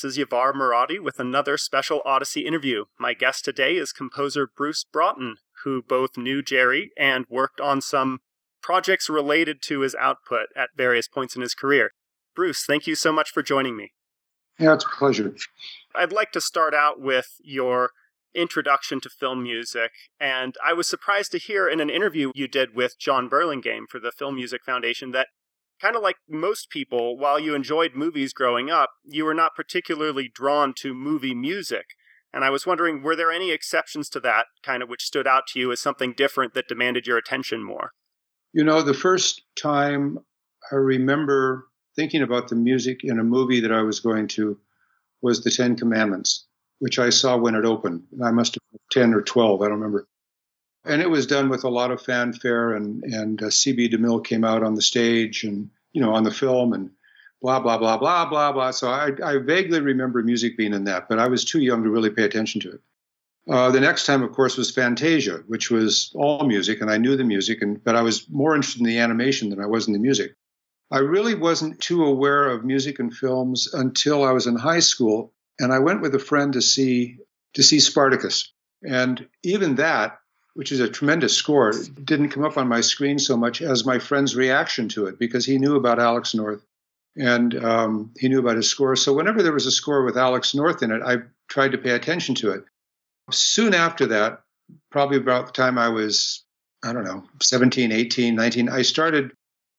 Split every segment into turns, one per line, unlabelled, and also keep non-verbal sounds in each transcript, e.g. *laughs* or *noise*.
This is Yavar Moradi with another special Odyssey interview. My guest today is composer Bruce Broughton, who both knew Jerry and worked on some projects related to his output at various points in his career. Bruce, thank you so much for joining me.
Yeah, it's a pleasure.
I'd like to start out with your introduction to film music, and I was surprised to hear in an interview you did with Jon Burlingame for the Film Music Foundation that kind of like most people, while you enjoyed movies growing up, you were not particularly drawn to movie music. And I was wondering, were there any exceptions to that, kind of which stood out to you as something different that demanded your attention more?
You know, the first time I remember thinking about the music in a movie that I was going to was The Ten Commandments, which I saw when it opened. I must have been 10 or 12, I don't remember. And it was done with a lot of fanfare, and, and uh, C.B. DeMille came out on the stage and, you know, on the film, and blah, blah, blah, blah, blah, blah. So I, I vaguely remember music being in that, but I was too young to really pay attention to it. Uh, the next time, of course, was Fantasia, which was all music, and I knew the music, and but I was more interested in the animation than I was in the music. I really wasn't too aware of music and films until I was in high school, and I went with a friend to see to see Spartacus. And even that, which is a tremendous score, didn't come up on my screen so much as my friend's reaction to it because he knew about Alex North and um, he knew about his score. So whenever there was a score with Alex North in it, I tried to pay attention to it. Soon after that, probably about the time I was, I don't know, 17, 18, 19, I started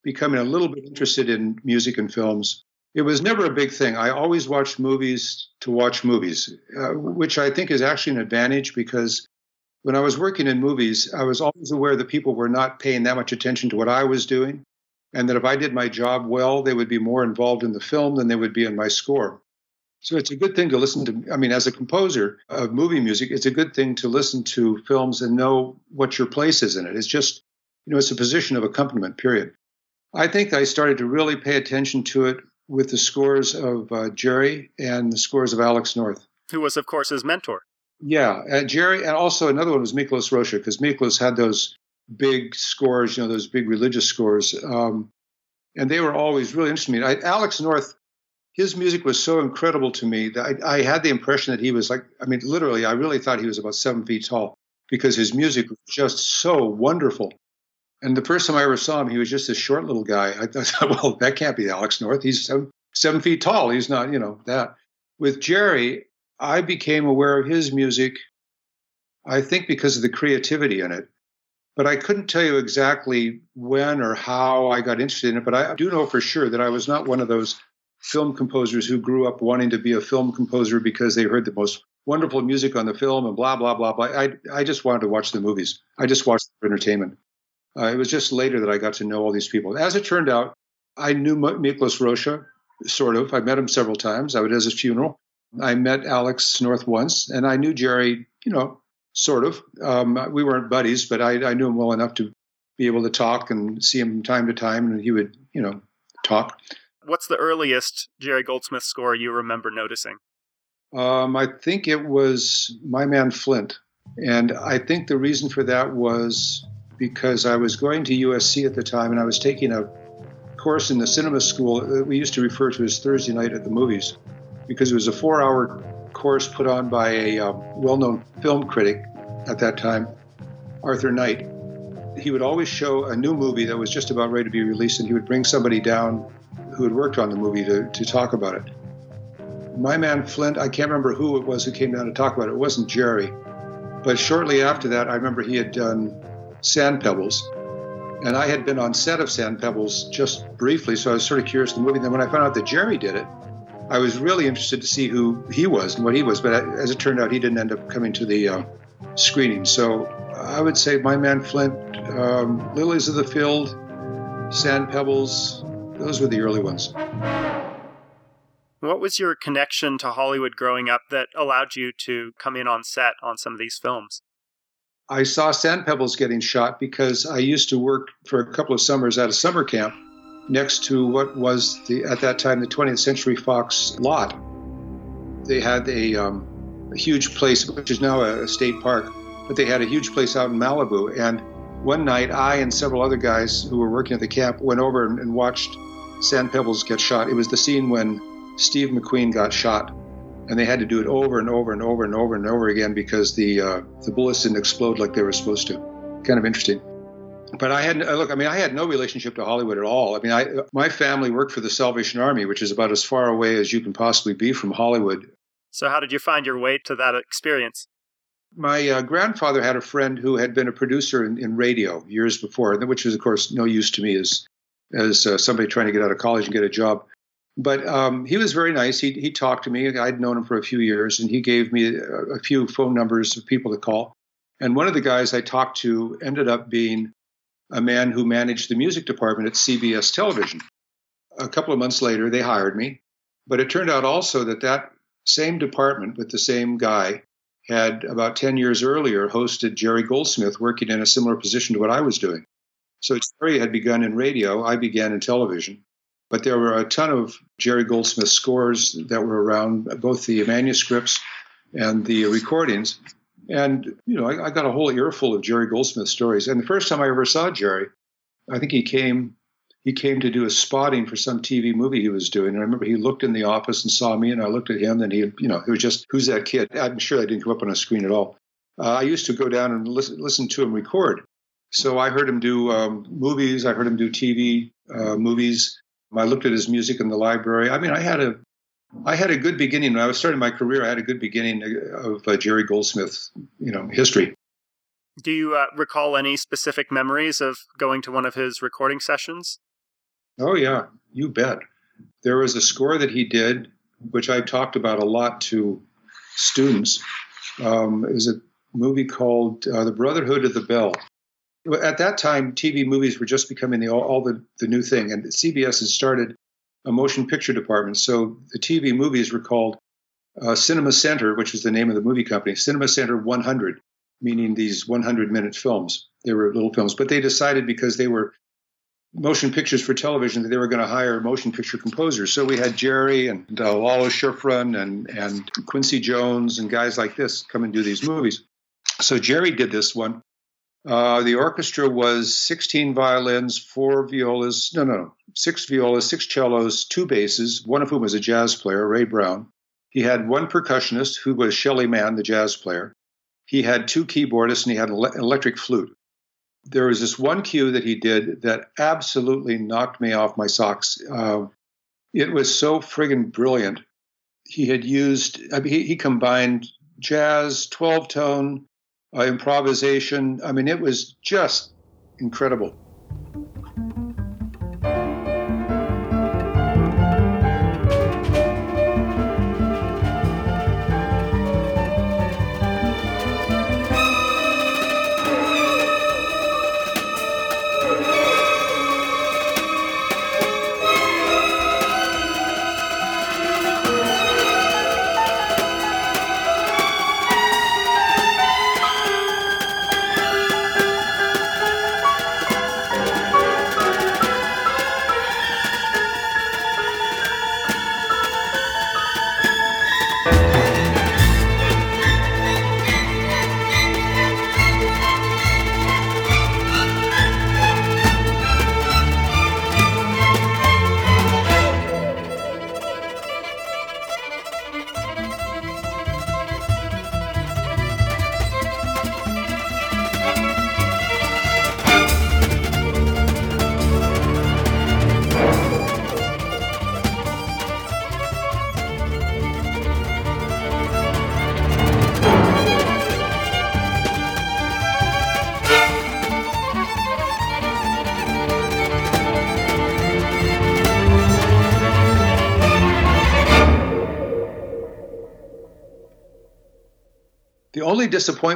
becoming a little bit interested in music and films. It was never a big thing. I always watched movies to watch movies, uh, which I think is actually an advantage because when I was working in movies, I was always aware that people were not paying that much attention to what I was doing, and that if I did my job well, they would be more involved in the film than they would be in my score. So it's a good thing to listen to. I mean, as a composer of movie music, it's a good thing to listen to films and know what your place is in it. It's just, you know, it's a position of accompaniment, period. I think I started to really pay attention to it with the scores of uh, Jerry and the scores of Alex North.
Who was, of course, his mentor.
Yeah, uh, Jerry, and also another one was Miklos Rozsa, because Miklos had those big scores, you know, those big religious scores. Um, and they were always really interesting to me. I, Alex North his music was so incredible to me that I, I, had the impression that he was like, I mean, literally, I really thought he was about seven feet tall because his music was just so wonderful. And the first time I ever saw him, he was just a short little guy. I thought, *laughs* well, that can't be Alex North. He's seven, seven feet tall. He's not, you know, that. With Jerry, I became aware of his music, I think because of the creativity in it. But I couldn't tell you exactly when or how I got interested in it. But I do know for sure that I was not one of those film composers who grew up wanting to be a film composer because they heard the most wonderful music on the film and blah blah blah blah. I I just wanted to watch the movies. I just watched for entertainment. Uh, it was just later that I got to know all these people. As it turned out, I knew Miklos Rozsa, sort of. I met him several times. I was at his funeral. I met Alex North once, and I knew Jerry, you know, sort of. Um, we weren't buddies, but I, I knew him well enough to be able to talk and see him from time to time, and he would, you know, talk.
What's the earliest Jerry Goldsmith score you remember noticing?
Um, I think it was My Man Flint. And I think the reason for that was because I was going to USC at the time and I was taking a course in the cinema school that we used to refer to as Thursday night at the movies because it was a four hour course put on by a um, well known film critic at that time, Arthur Knight. He would always show a new movie that was just about ready to be released and he would bring somebody down who had worked on the movie to, to talk about it. My man Flint, I can't remember who it was who came down to talk about it. It wasn't Jerry. But shortly after that, I remember he had done Sand Pebbles. And I had been on set of Sand Pebbles just briefly, so I was sort of curious the movie. Then when I found out that Jerry did it, I was really interested to see who he was and what he was. But as it turned out, he didn't end up coming to the uh, screening. So I would say My Man Flint, um, Lilies of the Field, Sand Pebbles, those were the early ones.
What was your connection to Hollywood growing up that allowed you to come in on set on some of these films?
I saw Sand Pebbles getting shot because I used to work for a couple of summers at a summer camp next to what was the at that time the 20th Century Fox lot. They had a, um, a huge place, which is now a, a state park, but they had a huge place out in Malibu. And one night, I and several other guys who were working at the camp went over and, and watched Sand Pebbles get shot. It was the scene when Steve McQueen got shot. and they had to do it over and over and over and over and over again because the uh, the bullets didn't explode like they were supposed to. Kind of interesting. But I had look. I mean, I had no relationship to Hollywood at all. I mean, I my family worked for the Salvation Army, which is about as far away as you can possibly be from Hollywood.
So, how did you find your way to that experience?
My uh, grandfather had a friend who had been a producer in, in, radio years before, which was, of course, no use to me as as uh, somebody trying to get out of college and get a job. But um, he was very nice. He, he talked to me. I'd known him for a few years, and he gave me a, a few phone numbers of people to call. And one of the guys I talked to ended up being a man who managed the music department at CBS television. A couple of months later, they hired me. But it turned out also that that same department with the same guy had about 10 years earlier hosted Jerry Goldsmith working in a similar position to what I was doing. So Jerry had begun in radio, I began in television. But there were a ton of Jerry Goldsmith scores that were around, both the manuscripts and the recordings. And, you know, I, I, got a whole earful of Jerry Goldsmith stories. And the first time I ever saw Jerry, I think he came he came to do a spotting for some TV movie he was doing. And I remember he looked in the office and saw me, and I looked at him, and he, you know, it was just, who's that kid? I'm sure I didn't come up on a screen at all. Uh, I used to go down and listen, listen to him record. So I heard him do um, movies. I heard him do TV uh, movies. I looked at his music in the library. I mean, I had a I had a good beginning when I was starting my career. I had a good beginning of uh, Jerry Goldsmith, you know, history.
Do you uh, recall any specific memories of going to one of his recording sessions?
Oh yeah, you bet. There was a score that he did, which I've talked about a lot to students. Um, it was a movie called uh, The Brotherhood of the Bell. At that time, TV movies were just becoming the, all, all the, the new thing, and CBS had started a motion picture department. So the TV movies were called uh, Cinema Center, which was the name of the movie company, Cinema Center 100, meaning these 100 minute films. They were little films, but they decided because they were motion pictures for television that they were going to hire motion picture composers. So we had Jerry and uh, Lalo Schifrin and, and Quincy Jones and guys like this come and do these movies. So Jerry did this one. Uh, the orchestra was 16 violins, four violas, no, no, six violas, six cellos, two basses, one of whom was a jazz player, Ray Brown. He had one percussionist who was Shelly Manne, the jazz player. He had two keyboardists and he had an electric flute. There was this one cue that he did that absolutely knocked me off my socks. Uh, it was so friggin' brilliant. He had used, I mean, he, he combined jazz, 12 tone, uh, improvisation. I mean, it was just incredible.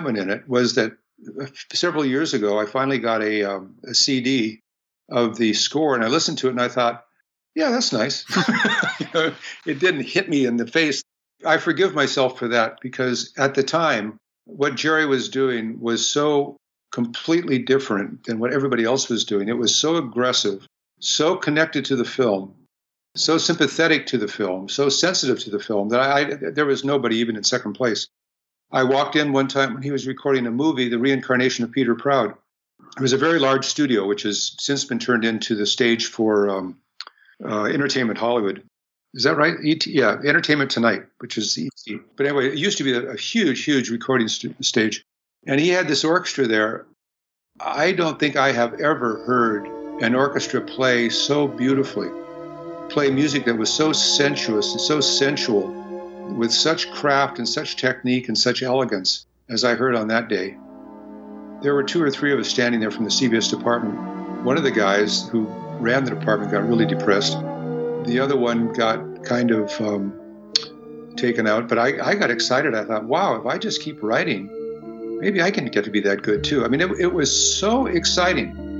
Disappointment in it was that several years ago, I finally got a, um, a CD of the score and I listened to it and I thought, yeah, that's nice. *laughs* it didn't hit me in the face. I forgive myself for that because at the time, what Jerry was doing was so completely different than what everybody else was doing. It was so aggressive, so connected to the film, so sympathetic to the film, so sensitive to the film that I, I there was nobody even in second place. I walked in one time when he was recording a movie, The Reincarnation of Peter Proud. It was a very large studio, which has since been turned into the stage for um, uh, Entertainment Hollywood. Is that right? ET, yeah, Entertainment Tonight, which is ET. But anyway, it used to be a, a huge, huge recording st- stage. And he had this orchestra there. I don't think I have ever heard an orchestra play so beautifully, play music that was so sensuous and so sensual, with such craft and such technique and such elegance as I heard on that day. There were two or three of us standing there from the CBS department. One of the guys who ran the department got really depressed. The other one got kind of um, taken out, but I, I got excited. I thought, wow, if I just keep writing, maybe I can get to be that good too. I mean, it, it was so exciting.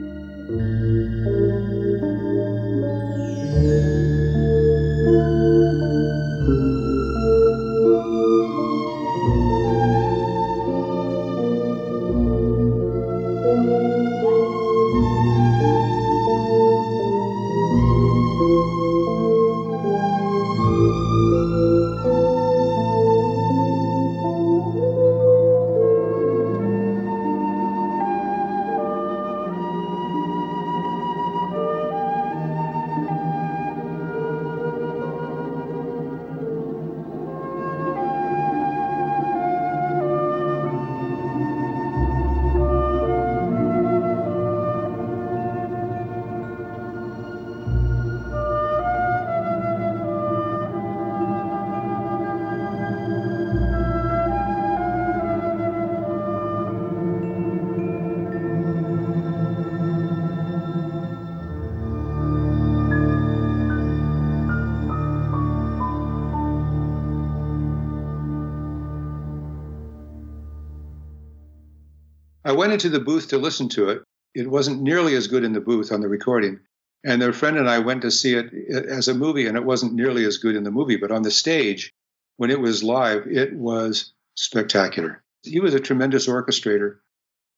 Into the booth to listen to it. It wasn't nearly as good in the booth on the recording. And their friend and I went to see it as a movie, and it wasn't nearly as good in the movie. But on the stage, when it was live, it was spectacular. He was a tremendous orchestrator.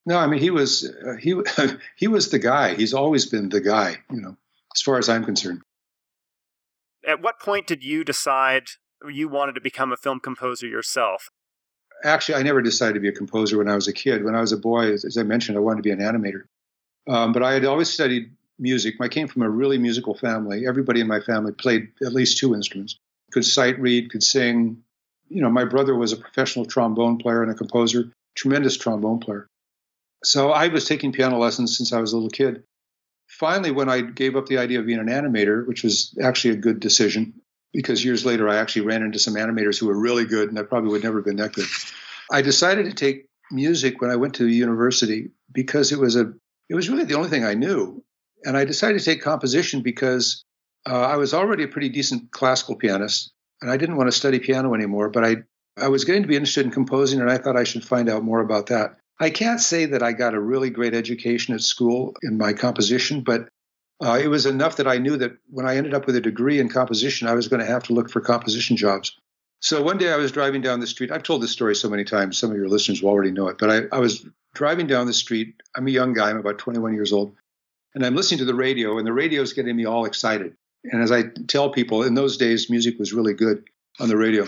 No, I mean he was uh, he *laughs* he was the guy. He's always been the guy, you know, as far as I'm concerned.
At what point did you decide you wanted to become a film composer yourself?
Actually, I never decided to be a composer when I was a kid. When I was a boy, as, as I mentioned, I wanted to be an animator. Um, but I had always studied music. I came from a really musical family. Everybody in my family played at least two instruments, could sight read, could sing. You know, my brother was a professional trombone player and a composer, tremendous trombone player. So I was taking piano lessons since I was a little kid. Finally, when I gave up the idea of being an animator, which was actually a good decision, because years later I actually ran into some animators who were really good, and I probably would never have been that good. I decided to take music when I went to university because it was a it was really the only thing I knew, and I decided to take composition because uh, I was already a pretty decent classical pianist, and I didn't want to study piano anymore. But I I was getting to be interested in composing, and I thought I should find out more about that. I can't say that I got a really great education at school in my composition, but uh, it was enough that I knew that when I ended up with a degree in composition, I was going to have to look for composition jobs. So one day I was driving down the street. I've told this story so many times, some of your listeners will already know it, but I, I was driving down the street. I'm a young guy, I'm about 21 years old, and I'm listening to the radio, and the radio is getting me all excited. And as I tell people, in those days, music was really good on the radio.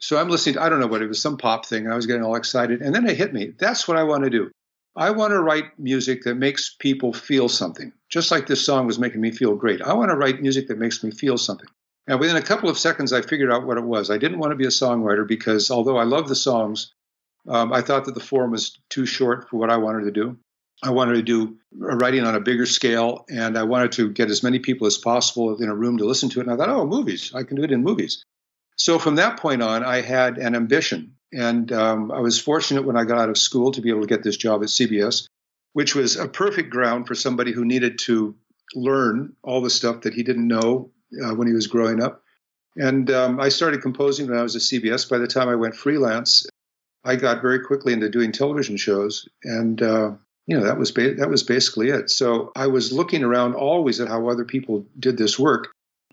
So I'm listening to, I don't know what it was, some pop thing, and I was getting all excited. And then it hit me. That's what I want to do. I want to write music that makes people feel something, just like this song was making me feel great. I want to write music that makes me feel something. And within a couple of seconds, I figured out what it was. I didn't want to be a songwriter because although I love the songs, um, I thought that the form was too short for what I wanted to do. I wanted to do writing on a bigger scale, and I wanted to get as many people as possible in a room to listen to it. And I thought, oh, movies, I can do it in movies. So from that point on, I had an ambition and um, I was fortunate when I got out of school to be able to get this job at CBS, which was a perfect ground for somebody who needed to learn all the stuff that he didn't know uh, when he was growing up. And um, I started composing when I was at CBS. By the time I went freelance, I got very quickly into doing television shows, and uh, you know that was ba- that was basically it. So I was looking around always at how other people did this work,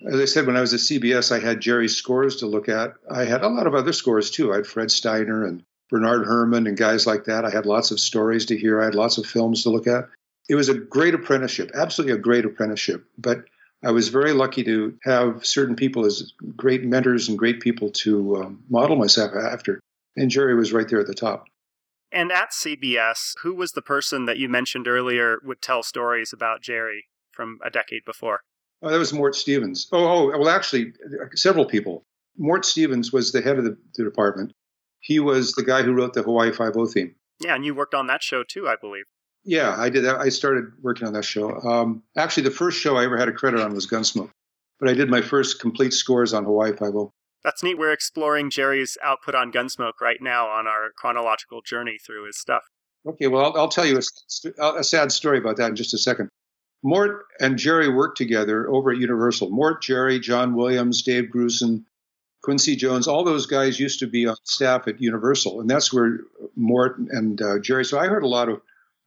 as I said, when I was at CBS, I had Jerry's scores to look at. I had a lot of other scores too. I had Fred Steiner and Bernard Herrmann and guys like that. I had lots of stories to hear. I had lots of films to look at. It was a great apprenticeship, absolutely a great apprenticeship. But I was very lucky to have certain people as great mentors and great people to um, model myself after. And Jerry was right there at the top.
And at CBS, who was the person that you mentioned earlier would tell stories about Jerry from a decade before?
Oh, that was Mort Stevens. Oh, oh, well, actually, several people. Mort Stevens was the head of the, the department. He was the guy who wrote the Hawaii Five O theme.
Yeah, and you worked on that show too, I believe.
Yeah, I did. I started working on that show. Um, actually, the first show I ever had a credit on was Gunsmoke, but I did my first complete scores on Hawaii Five O.
That's neat. We're exploring Jerry's output on Gunsmoke right now on our chronological journey through his stuff.
Okay, well, I'll, I'll tell you a, a, sad story about that in just a second. Mort and Jerry worked together over at Universal. Mort, Jerry, John Williams, Dave Grusin, Quincy Jones, all those guys used to be on staff at Universal, and that's where Mort and uh, Jerry. So I heard a lot of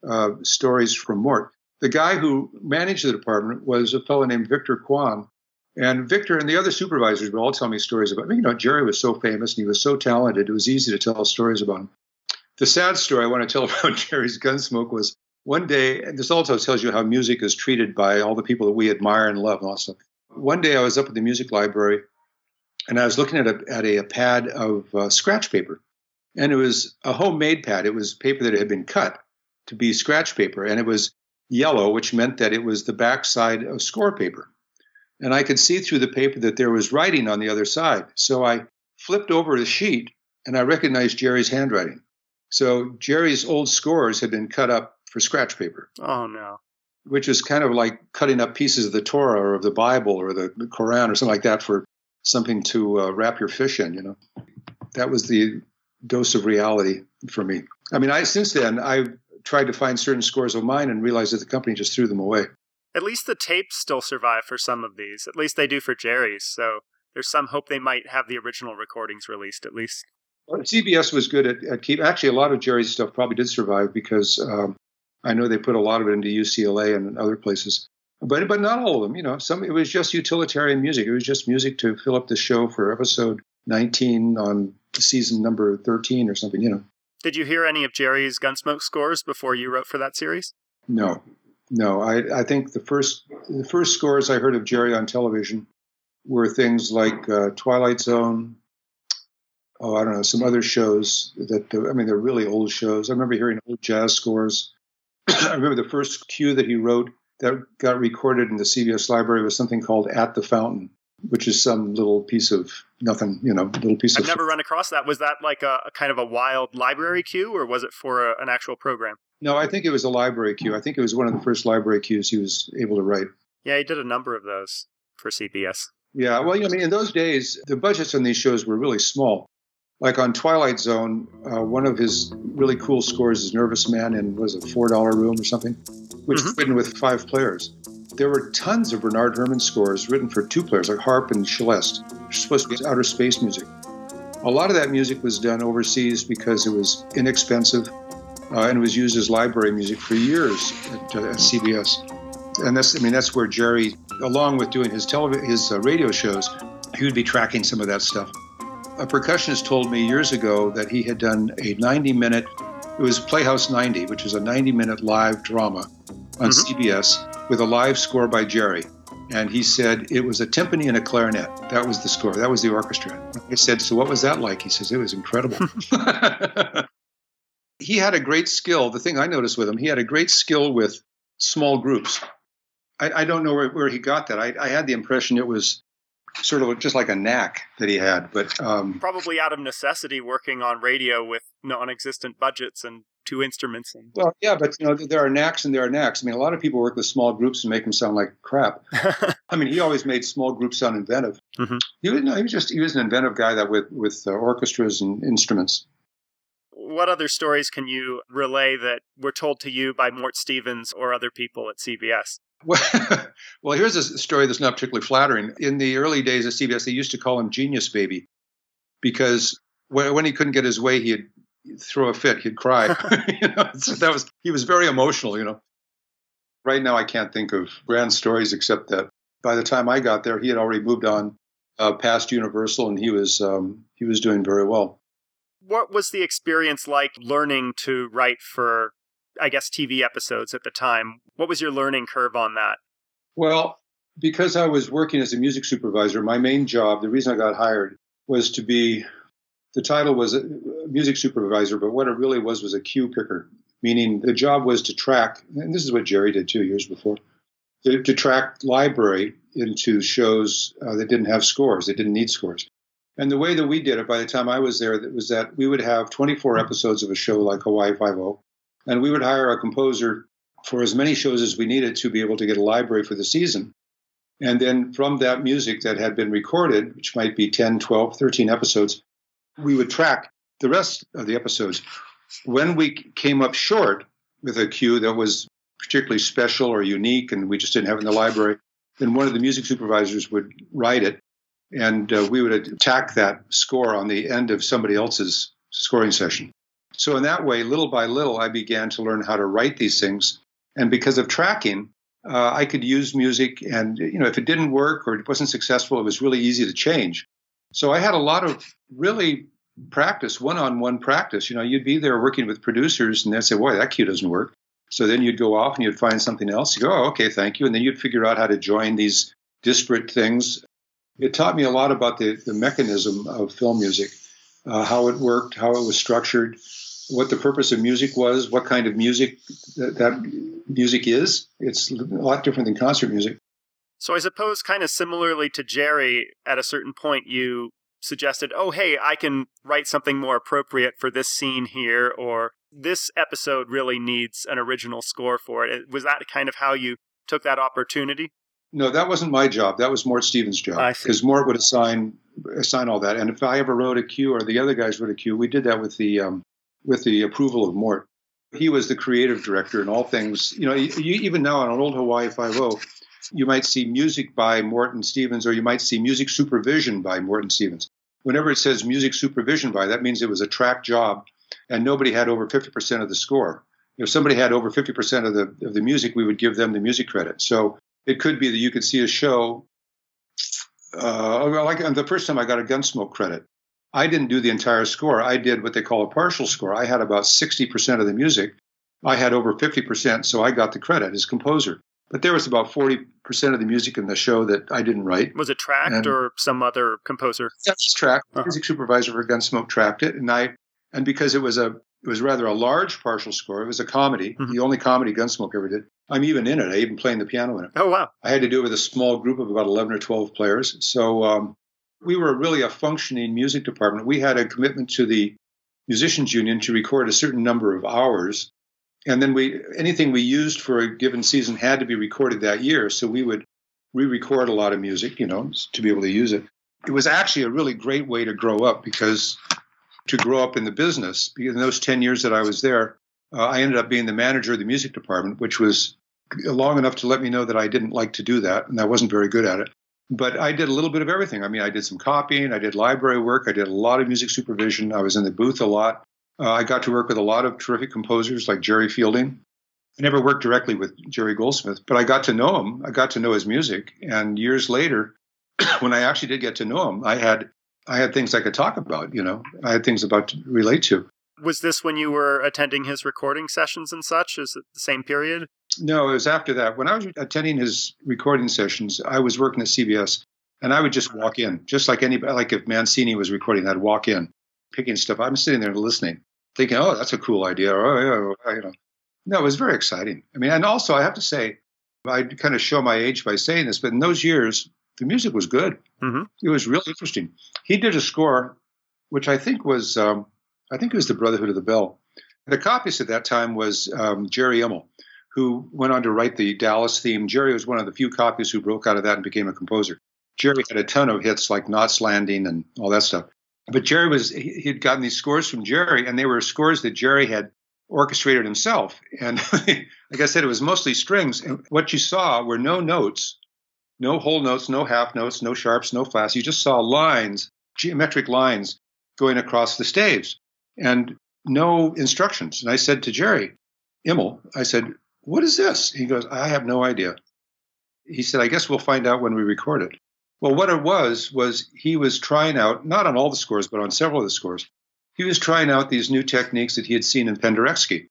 uh, stories from Mort. The guy who managed the department was a fellow named Victor Kwan. And Victor and the other supervisors would all tell me stories about, me. you know, Jerry was so famous and he was so talented. It was easy to tell stories about him. The sad story I want to tell *laughs* about Jerry's Gunsmoke was one day, and this also tells you how music is treated by all the people that we admire and love and all stuff. One day I was up at the music library and I was looking at a, at a, a pad of uh, scratch paper. And it was a homemade pad. It was paper that had been cut to be scratch paper, and it was yellow, which meant that it was the backside of score paper. And I could see through the paper that there was writing on the other side. So I flipped over the sheet and I recognized Jerry's handwriting. So Jerry's old scores had been cut up for scratch paper.
Oh, no.
Which is kind of like cutting up pieces of the Torah or of the Bible or the, the Quran or something like that for something to uh, wrap your fish in, you know. That was the dose of reality for me. I mean, I since then I've tried to find certain scores of mine and realized that the company just threw them away.
At least the tapes still survive for some of these. At least they do for Jerry's. So there's some hope they might have the original recordings released at least.
Well, CBS was good at, at keep. Actually, a lot of Jerry's stuff probably did survive because um, I know they put a lot of it into UCLA and other places. But but not all of them. You know, some it was just utilitarian music. It was just music to fill up the show for episode 19 on season number 13 or something. You know.
Did you hear any of Jerry's Gunsmoke scores before you wrote for that series?
No, no. I, I think the first the first scores I heard of Jerry on television were things like uh, Twilight Zone. Oh, I don't know, some other shows that I mean they're really old shows. I remember hearing old jazz scores. *clears throat* I remember the first cue that he wrote that got recorded in the CBS library was something called "At the Fountain." which is some little piece of nothing, you know, little piece
I've
of.
I've never run across that. Was that like a, a kind of a wild library cue, or was it for a, an actual program?
No, I think it was a library cue. I think it was one of the first library cues he was able to write.
Yeah, he did a number of those for CBS.
Yeah, well, I mean, in those days, the budgets on these shows were really small. Like on Twilight Zone, uh, one of his really cool scores is "Nervous Man" in was a four dollar room or something, which mm-hmm. written with five players there were tons of Bernard Herrmann scores written for two players, like harp and celeste, supposed to be outer space music. A lot of that music was done overseas because it was inexpensive uh, and was used as library music for years at, uh, at, CBS. And that's, I mean, that's where Jerry, along with doing his television, his uh, radio shows, he would be tracking some of that stuff. A percussionist told me years ago that he had done a 90 minute, it was Playhouse 90, which was a 90 minute live drama on mm-hmm. CBS with a live score by Jerry. And he said it was a timpani and a clarinet. That was the score. That was the orchestra. I said, So what was that like? He says, It was incredible. *laughs* he had a great skill. The thing I noticed with him, he had a great skill with small groups. I, I don't know where, where, he got that. I, I, had the impression it was sort of just like a knack that he had, but um,
probably out of necessity, working on radio with non-existent budgets and two instruments. And...
Well, yeah, but you know there are knacks and there are knacks. I mean, a lot of people work with small groups and make them sound like crap. *laughs* I mean, he always made small groups sound inventive. Mm-hmm. He was no, he was just he was an inventive guy that with with uh, orchestras and instruments.
What other stories can you relay that were told to you by Mort Stevens or other people at CBS?
Well, *laughs* well, here's a story that's not particularly flattering. In the early days of CBS, they used to call him Genius Baby because when he couldn't get his way, he'd throw a fit, he'd cry. *laughs* *laughs* you know, so that was he was very emotional. You know, right now I can't think of grand stories except that by the time I got there, he had already moved on uh, past Universal, and he was um, he was doing very well.
What was the experience like learning to write for I guess, TV episodes at the time. What was your learning curve on that?
Well, because I was working as a music supervisor, my main job, the reason I got hired, was to be the title was music supervisor, but what it really was was a cue picker, meaning the job was to track, and this is what Jerry did two years before, to, to track library into shows uh, that didn't have scores, they didn't need scores. And the way that we did it by the time I was there was that we would have 24 episodes of a show like Hawaii Five-O, and we would hire a composer for as many shows as we needed to be able to get a library for the season. And then from that music that had been recorded, which might be 10, 12, 13 episodes, we would track the rest of the episodes. When we came up short with a cue that was particularly special or unique and we just didn't have it in the library, then one of the music supervisors would write it and uh, we would attack that score on the end of somebody else's scoring session. So in that way, little by little, I began to learn how to write these things. And because of tracking, uh, I could use music, and you know, if it didn't work or it wasn't successful, it was really easy to change. So I had a lot of really practice, one-on-one practice. You know, you'd be there working with producers, and they'd say, "Boy, that cue doesn't work." So then you'd go off and you'd find something else. You go, oh, "Okay, thank you," and then you'd figure out how to join these disparate things. It taught me a lot about the, the mechanism of film music, uh, how it worked, how it was structured, what the purpose of music was, what kind of music that, that music is. It's a lot different than concert music.
So I suppose, kind of similarly to Jerry, at a certain point you suggested, oh, hey, I can write something more appropriate for this scene here, or this episode really needs an original score for it. Was that kind of how you took that opportunity?
No, that wasn't my job. That was Mort Stevens' job because Mort would assign assign all that. And if I ever wrote a cue or the other guys wrote a cue, we did that with the um, with the approval of Mort. He was the creative director in all things. You know, you, even now on an old Hawaii Five O, you might see music by Morton Stevens, or you might see music supervision by Morton Stevens. Whenever it says music supervision by, that means it was a track job, and nobody had over 50% of the score. If somebody had over 50% of the of the music, we would give them the music credit. So it could be that you could see a show. Uh, like the first time I got a Gunsmoke credit, I didn't do the entire score. I did what they call a partial score. I had about 60% of the music. I had over 50%, so I got the credit as composer. But there was about 40% of the music in the show that I didn't write.
Was it tracked and or some other composer?
That's tracked. Uh-huh. Music supervisor for Gunsmoke tracked it. And I, and because it was a, it was rather a large partial score. It was a comedy, mm-hmm. the only comedy Gunsmoke ever did. I'm even in it. I even playing the piano in it.
Oh wow!
I had to do it with a small group of about 11 or 12 players. So um, we were really a functioning music department. We had a commitment to the musicians union to record a certain number of hours, and then we anything we used for a given season had to be recorded that year. So we would re-record a lot of music, you know, to be able to use it. It was actually a really great way to grow up because to grow up in the business. Because in those 10 years that I was there, uh, I ended up being the manager of the music department, which was long enough to let me know that I didn't like to do that and I wasn't very good at it. But I did a little bit of everything. I mean, I did some copying, I did library work, I did a lot of music supervision, I was in the booth a lot. Uh, I got to work with a lot of terrific composers like Jerry Fielding. I never worked directly with Jerry Goldsmith, but I got to know him. I got to know his music. And years later, *clears throat* when I actually did get to know him, I had I had things I could talk about, you know, I had things about to relate to.
Was this when you were attending his recording sessions and such? Is it the same period?
No, it was after that. When I was attending his recording sessions, I was working at CBS and I would just walk in, just like anybody, like if Mancini was recording, I'd walk in, picking stuff. I'm sitting there listening, thinking, oh, that's a cool idea. Or, oh, yeah, you know. No, it was very exciting. I mean, and also I have to say, I kind of show my age by saying this, but in those years, the music was good. Mm-hmm. It was really interesting. He did a score, which I think was, um, I think it was the Brotherhood of the Bell. The copyist at that time was um, Jerry Immel, who went on to write the Dallas theme. Jerry was one of the few copyists who broke out of that and became a composer. Jerry had a ton of hits like Knots Landing and all that stuff. But Jerry was, he had gotten these scores from Jerry, and they were scores that Jerry had orchestrated himself. And *laughs* like I said, it was mostly strings. And what you saw were no notes no whole notes, no half notes, no sharps, no flats. You just saw lines, geometric lines going across the staves and no instructions. And I said to Jerry Immel, I said, What is this? He goes, I have no idea. He said, I guess we'll find out when we record it. Well, what it was, was he was trying out, not on all the scores, but on several of the scores, he was trying out these new techniques that he had seen in Penderecki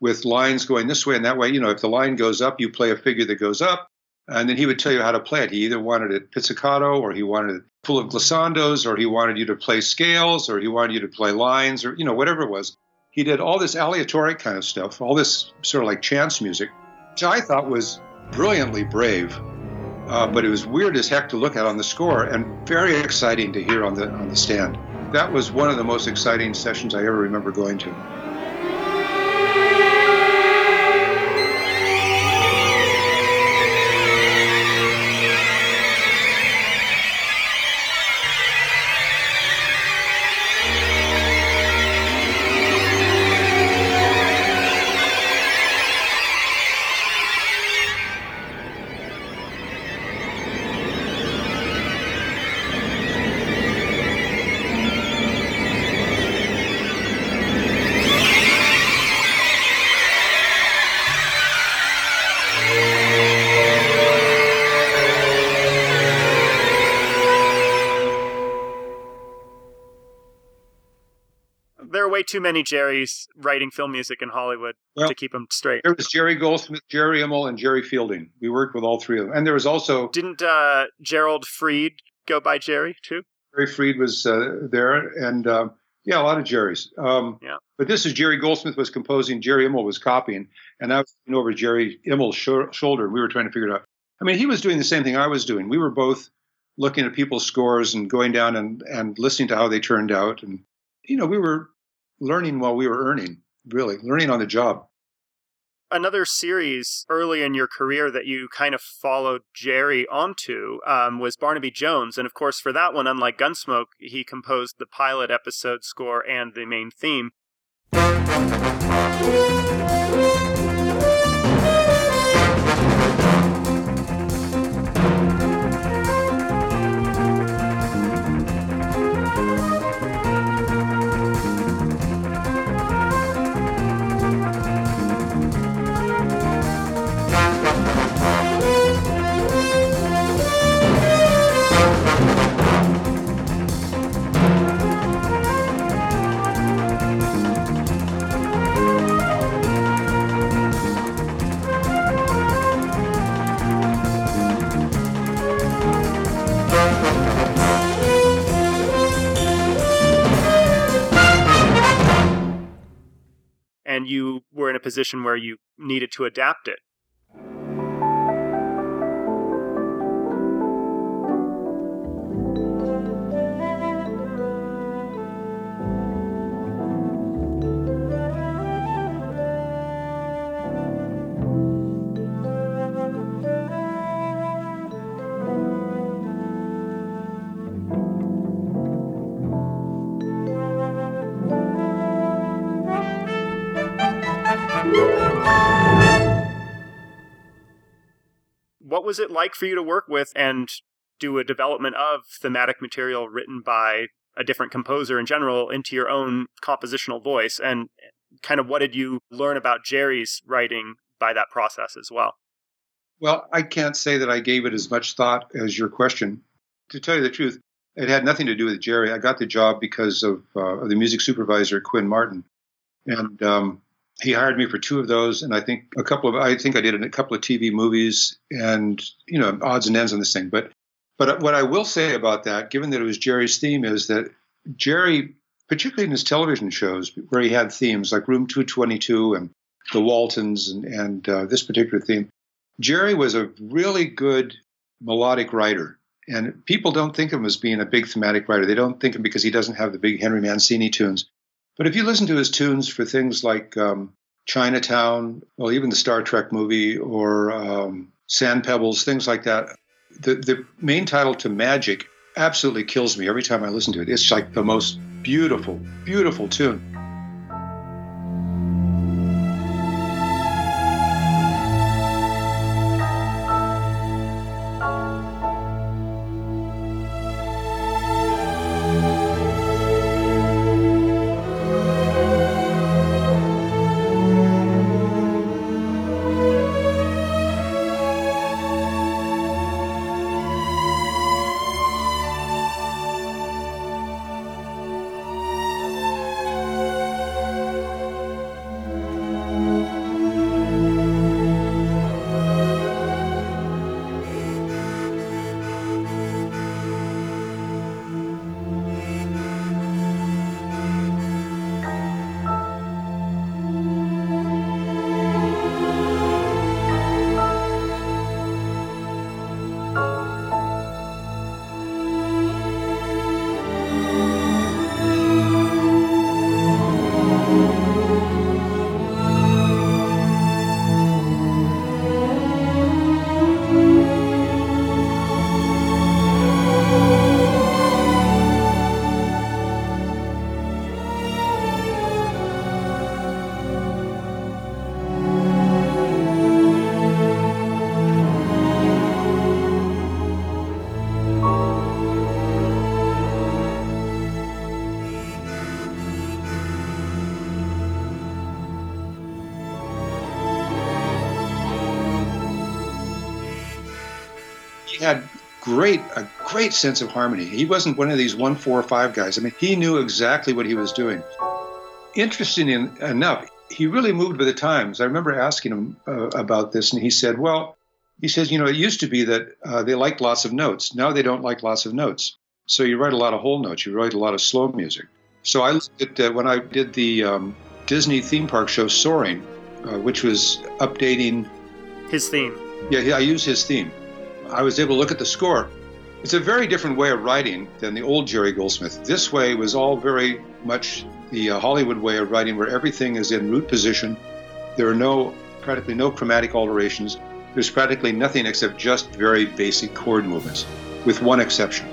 with lines going this way and that way. You know, if the line goes up, you play a figure that goes up and then he would tell you how to play it. He either wanted it pizzicato or he wanted it full of glissandos or he wanted you to play scales or he wanted you to play lines or, you know, whatever it was. He did all this aleatoric kind of stuff, all this sort of like chance music, which I thought was brilliantly brave, uh, but it was weird as heck to look at on the score and very exciting to hear on the on the stand. That was one of the most exciting sessions I ever remember going to.
Too many Jerrys writing film music in Hollywood well, to keep them straight.
There was Jerry Goldsmith, Jerry Immel, and Jerry Fielding. We worked with all three of them, and there was also
didn't uh, Gerald Fried go by Jerry too?
Jerry Fried was uh, there, and uh, yeah, a lot of Jerrys. Um,
yeah.
But this is Jerry Goldsmith was composing, Jerry Immel was copying, and I was over Jerry Immel's sh- shoulder. We were trying to figure it out. I mean, he was doing the same thing I was doing. We were both looking at people's scores and going down and, and listening to how they turned out. And, you know, we were learning while we were earning, really, learning on the job.
Another series early in your career that you kind of followed Jerry onto um, was Barnaby Jones. And of course, for that one, unlike Gunsmoke, he composed the pilot episode score and the main theme. And you were in a position where you needed to adapt it. What was it like for you to work with and do a development of thematic material written by a different composer in general into your own compositional voice and kind of what did you learn about Jerry's writing by that process as well?
Well, I can't say that I gave it as much thought as your question. To tell you the truth, it had nothing to do with Jerry. I got the job because of, uh, the music supervisor, Quinn Martin. And um, he hired me for two of those, and I think a couple of I think I did a couple of TV movies, and you know odds and ends on this thing. But but what I will say about that, given that it was Jerry's theme, is that Jerry, particularly in his television shows where he had themes like Room 222 and The Waltons and, and uh, this particular theme, Jerry was a really good melodic writer. And people don't think of him as being a big thematic writer. They don't think of him because he doesn't have the big Henry Mancini tunes. But if you listen to his tunes for things like um, Chinatown, well, even the Star Trek movie or um, Sand Pebbles, things like that, the, the main title to Magic absolutely kills me every time I listen to it. It's like the most beautiful, beautiful tune. Great a great sense of harmony. He wasn't one of these one four five guys. I mean, he knew exactly what he was doing. Interesting enough, he really moved with the times. I remember asking him uh, about this, and he said, "Well, he says, you know, it used to be that uh, they liked lots of notes. Now they don't like lots of notes. So you write a lot of whole notes. You write a lot of slow music. So I looked at uh, when I did the um, Disney theme park show Soarin', uh, which was updating
his theme.
Yeah, I used his theme. I was able to look at the score. It's a very different way of writing than the old Jerry Goldsmith. This way was all very much the uh, Hollywood way of writing, where everything is in root position. There are no practically no chromatic alterations. There's practically nothing except just very basic chord movements, with one exception.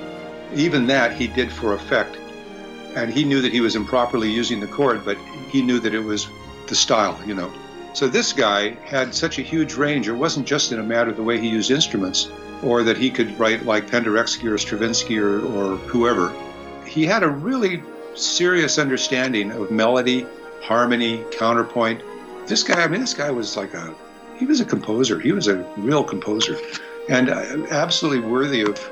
Even that he did for effect, and he knew that he was improperly using the chord, but he knew that it was the style, you know. So this guy had such a huge range. It wasn't just in a matter of the way he used instruments, or that he could write like Penderecki or Stravinsky or, or whoever. He had a really serious understanding of melody, harmony, counterpoint. This guy, I mean, this guy was like a, he was a composer. He was a real composer and uh, absolutely worthy of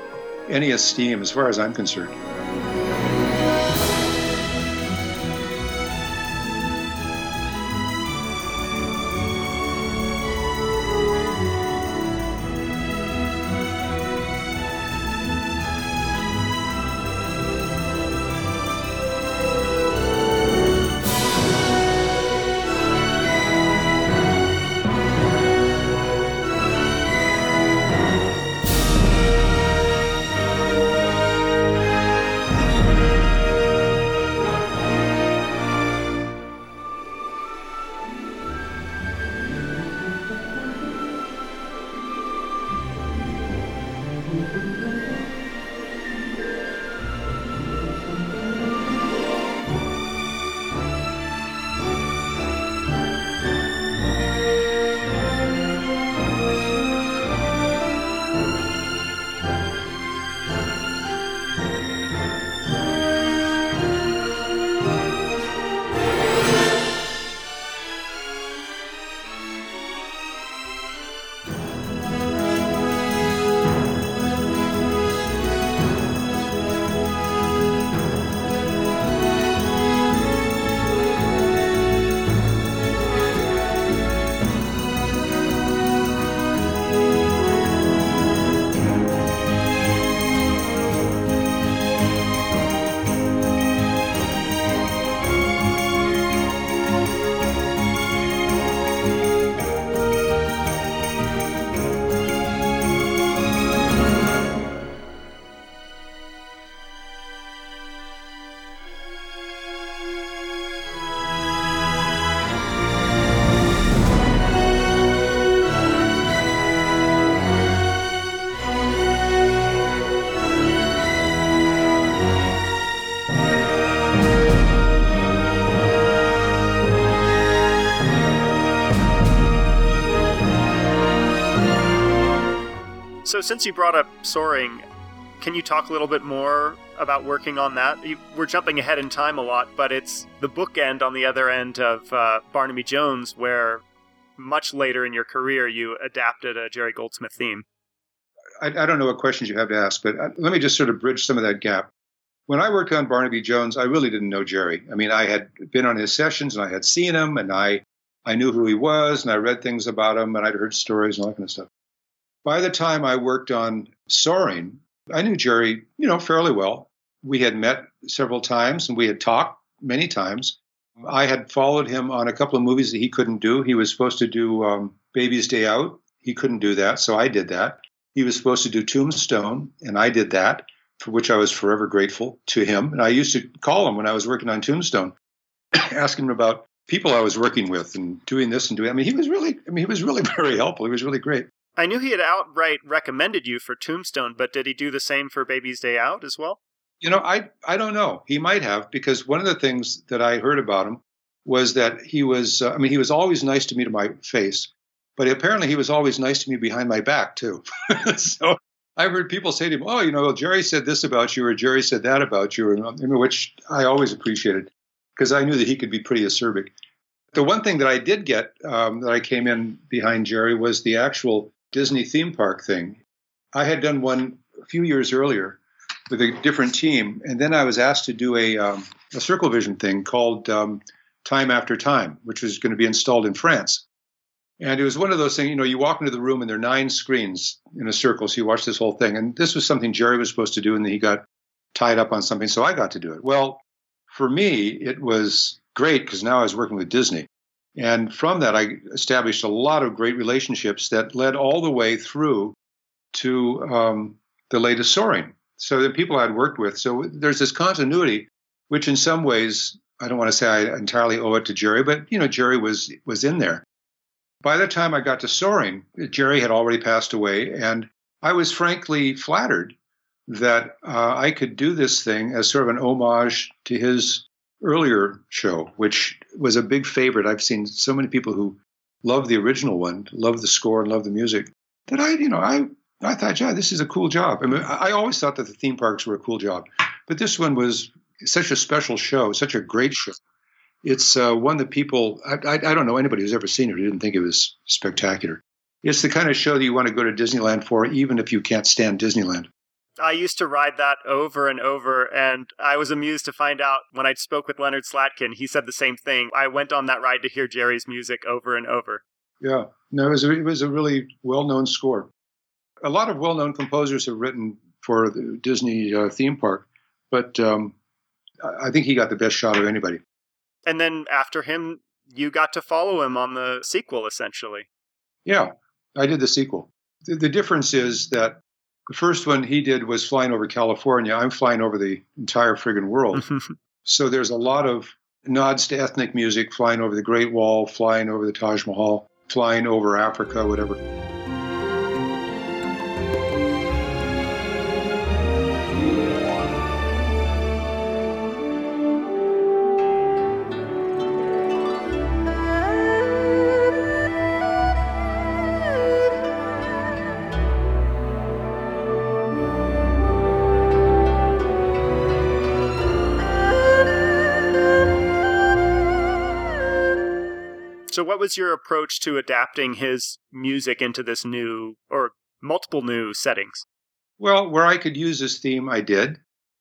any esteem as far as I'm concerned.
So, since you brought up soaring, can you talk a little bit more about working on that? We're jumping ahead in time a lot, but it's the bookend on the other end of uh, Barnaby Jones, where much later in your career you adapted a Jerry Goldsmith theme.
I, I don't know what questions you have to ask, but uh, let me just sort of bridge some of that gap. When I worked on Barnaby Jones, I really didn't know Jerry. I mean, I had been on his sessions and I had seen him and I, I knew who he was and I read things about him and I'd heard stories and all that kind of stuff. By the time I worked on Soarin', I knew Jerry, you know, fairly well. We had met several times and we had talked many times. I had followed him on a couple of movies that he couldn't do. He was supposed to do um, Baby's Day Out. He couldn't do that, so I did that. He was supposed to do Tombstone, and I did that, for which I was forever grateful to him. And I used to call him when I was working on Tombstone, *coughs* asking him about people I was working with and doing this and doing. That. I mean, he was really, I mean, he was really *laughs* very helpful. He was really great.
I knew he had outright recommended you for Tombstone, but did he do the same for Baby's Day Out as well?
You know, I I don't know. He might have because one of the things that I heard about him was that he was. Uh, I mean, he was always nice to me to my face, but apparently he was always nice to me behind my back too. *laughs* so I've heard people say to him, "Oh, you know, Jerry said this about you, or Jerry said that about you," and, which I always appreciated because I knew that he could be pretty acerbic. The one thing that I did get um, that I came in behind Jerry was the actual Disney theme park thing. I had done one a few years earlier with a different team, and then I was asked to do a, um, a Circle Vision thing called um, Time After Time, which was going to be installed in France. And it was one of those things, you know, you walk into the room and there are nine screens in a circle, so you watch this whole thing. And this was something Jerry was supposed to do, and he got tied up on something, so I got to do it. Well, for me, it was great because now I was working with Disney. And from that, I established a lot of great relationships that led all the way through to um, the latest soaring. So the people I'd worked with. So there's this continuity, which in some ways, I don't want to say I entirely owe it to Jerry, but you know, Jerry was was in there. By the time I got to soaring, Jerry had already passed away, and I was frankly flattered that uh, I could do this thing as sort of an homage to his earlier show, which was a big favorite. I've seen so many people who love the original one, love the score, and love the music. That I, you know, I I thought, yeah, this is a cool job. I mean, I always thought that the theme parks were a cool job, but this one was such a special show, such a great show. It's uh, one that people, I, I, I, don't know anybody who's ever seen it who didn't think it was spectacular. It's the kind of show that you want to go to Disneyland for, even if you can't stand Disneyland.
I used to ride that over and over, and I was amused to find out when I spoke with Leonard Slatkin, he said the same thing. I went on that ride to hear Jerry's music over and over.
Yeah, no, it was a, it was a really well known score. A lot of well known composers have written for the Disney uh, theme park, but um, I think he got the best shot of anybody.
And then after him, you got to follow him on the sequel, essentially.
Yeah, I did the sequel. The, the difference is that the first one he did was flying over California. I'm flying over the entire friggin' world. *laughs* so there's a lot of nods to ethnic music, flying over the Great Wall, flying over the Taj Mahal, flying over Africa, whatever.
What was your approach to adapting his music into this new or multiple new settings?
Well, where I could use his theme, I did.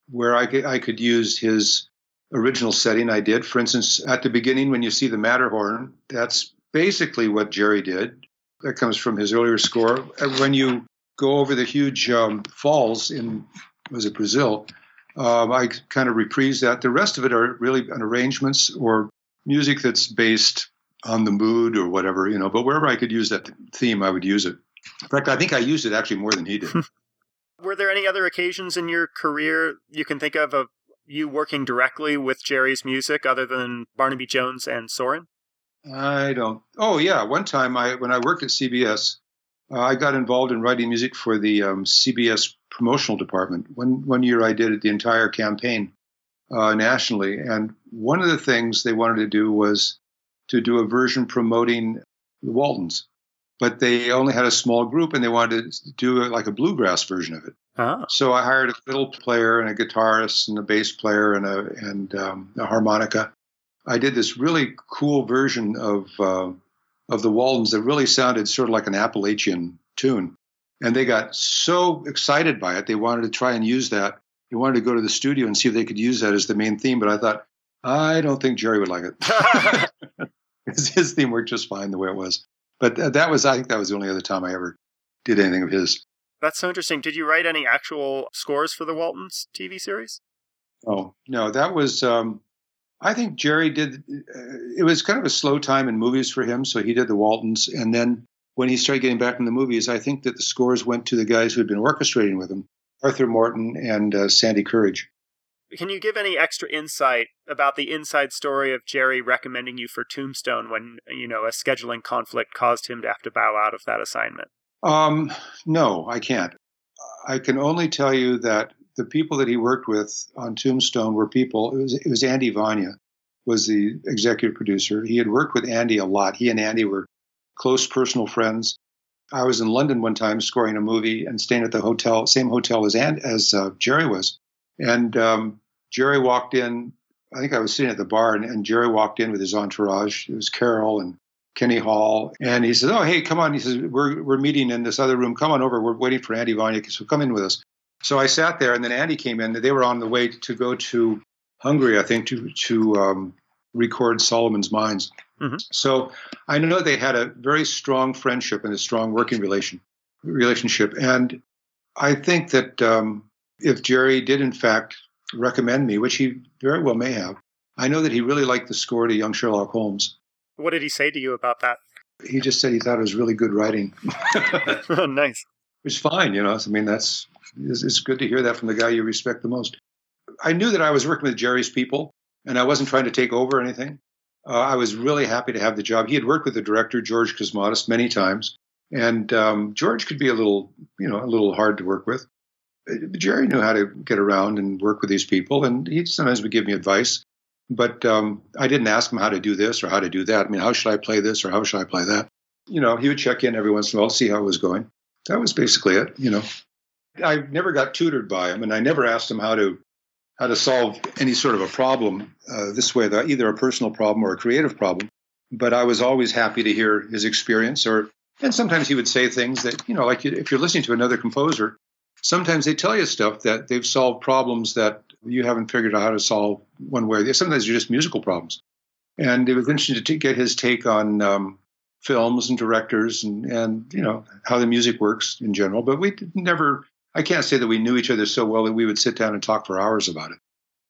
Where I could, I could use his original setting, I did. For instance, at the beginning, when you see the Matterhorn, that's basically what Jerry did. That comes from his earlier score. When you go over the huge um, falls in, was it Brazil? Um, I kind of reprise that. The rest of it are really arrangements or music that's based on the mood or whatever, you know. But wherever I could use that theme, I would use it. In fact, I think I used it actually more than he did. *laughs*
Were there any other occasions in your career you can think of of you working directly with Jerry's music other than Barnaby Jones and Soarin'?
I don't. Oh yeah, one time I when I worked at CBS, uh, I got involved in writing music for the um, CBS promotional department. One one year I did the entire campaign uh, nationally, and one of the things they wanted to do was to do a version promoting the Waltons. But they only had a small group and they wanted to do it like a bluegrass version of it.
Ah.
So I hired a fiddle player and a guitarist and a bass player and a and um, a harmonica. I did this really cool version of uh, of the Waltons that really sounded sort of like an Appalachian tune, and they got so excited by it they wanted to try and use that. They wanted to go to the studio and see if they could use that as the main theme. But I thought, I don't think Jerry would like it. *laughs* *laughs* *laughs* *laughs* his theme worked just fine the way it was. But that was, I think, that was the only other time I ever did anything of his.
That's so interesting. Did you write any actual scores for the Waltons TV series?
Oh no, that was. Um, I think Jerry did. Uh, it was kind of a slow time in movies for him, so he did the Waltons, and then when he started getting back in the movies, I think that the scores went to the guys who had been orchestrating with him, Arthur Morton and uh, Sandy Courage.
Can you give any extra insight about the inside story of Jerry recommending you for Tombstone when, you know, a scheduling conflict caused him to have to bow out of that assignment?
Um, no, I can't. I can only tell you that the people that he worked with on Tombstone were people, it was, it was Andy Vajna, was the executive producer. He had worked with Andy a lot. He and Andy were close personal friends. I was in London one time scoring a movie and staying at the hotel, same hotel as as uh, Jerry was. And um, Jerry walked in. I think I was sitting at the bar, and, and, Jerry walked in with his entourage. It was Carol and Kenny Hall, and he says, "Oh, hey, come on." He says, "We're we're meeting in this other room. Come on over. We're waiting for Andy Vajna, so come in with us." So I sat there, and then Andy came in. They were on the way to go to Hungary, I think, to to um, record Solomon's Mines. Mm-hmm. So I know they had a very strong friendship and a strong working relation relationship, and I think that um, if Jerry did in fact recommend me, which he very well may have, I know that he really liked the score to Young Sherlock Holmes.
What did he say to you about that?
He just said he thought it was really good writing. *laughs*
nice.
It's fine, you know. I mean, that's it's, it's good to hear that from the guy you respect the most. I knew that I was working with Jerry's people, and I wasn't trying to take over anything. Uh, I was really happy to have the job. He had worked with the director George Cosmatos many times, and um, George could be a little, you know, a little hard to work with. Jerry knew how to get around and work with these people, and he sometimes would give me advice. But um, I didn't ask him how to do this or how to do that. I mean, how should I play this or how should I play that? You know, he would check in every once in a while, see how it was going. That was basically it. You know, I never got tutored by him, and I never asked him how to how to solve any sort of a problem uh, this way, either a personal problem or a creative problem. But I was always happy to hear his experience, or and sometimes he would say things that you know, like if you're listening to another composer, sometimes they tell you stuff that they've solved problems that you haven't figured out how to solve one way or the other. Sometimes they're just musical problems. And it was interesting to get his take on um, films and directors and, and, you know, how the music works in general. But we never, I can't say that we knew each other so well that we would sit down and talk for hours about it.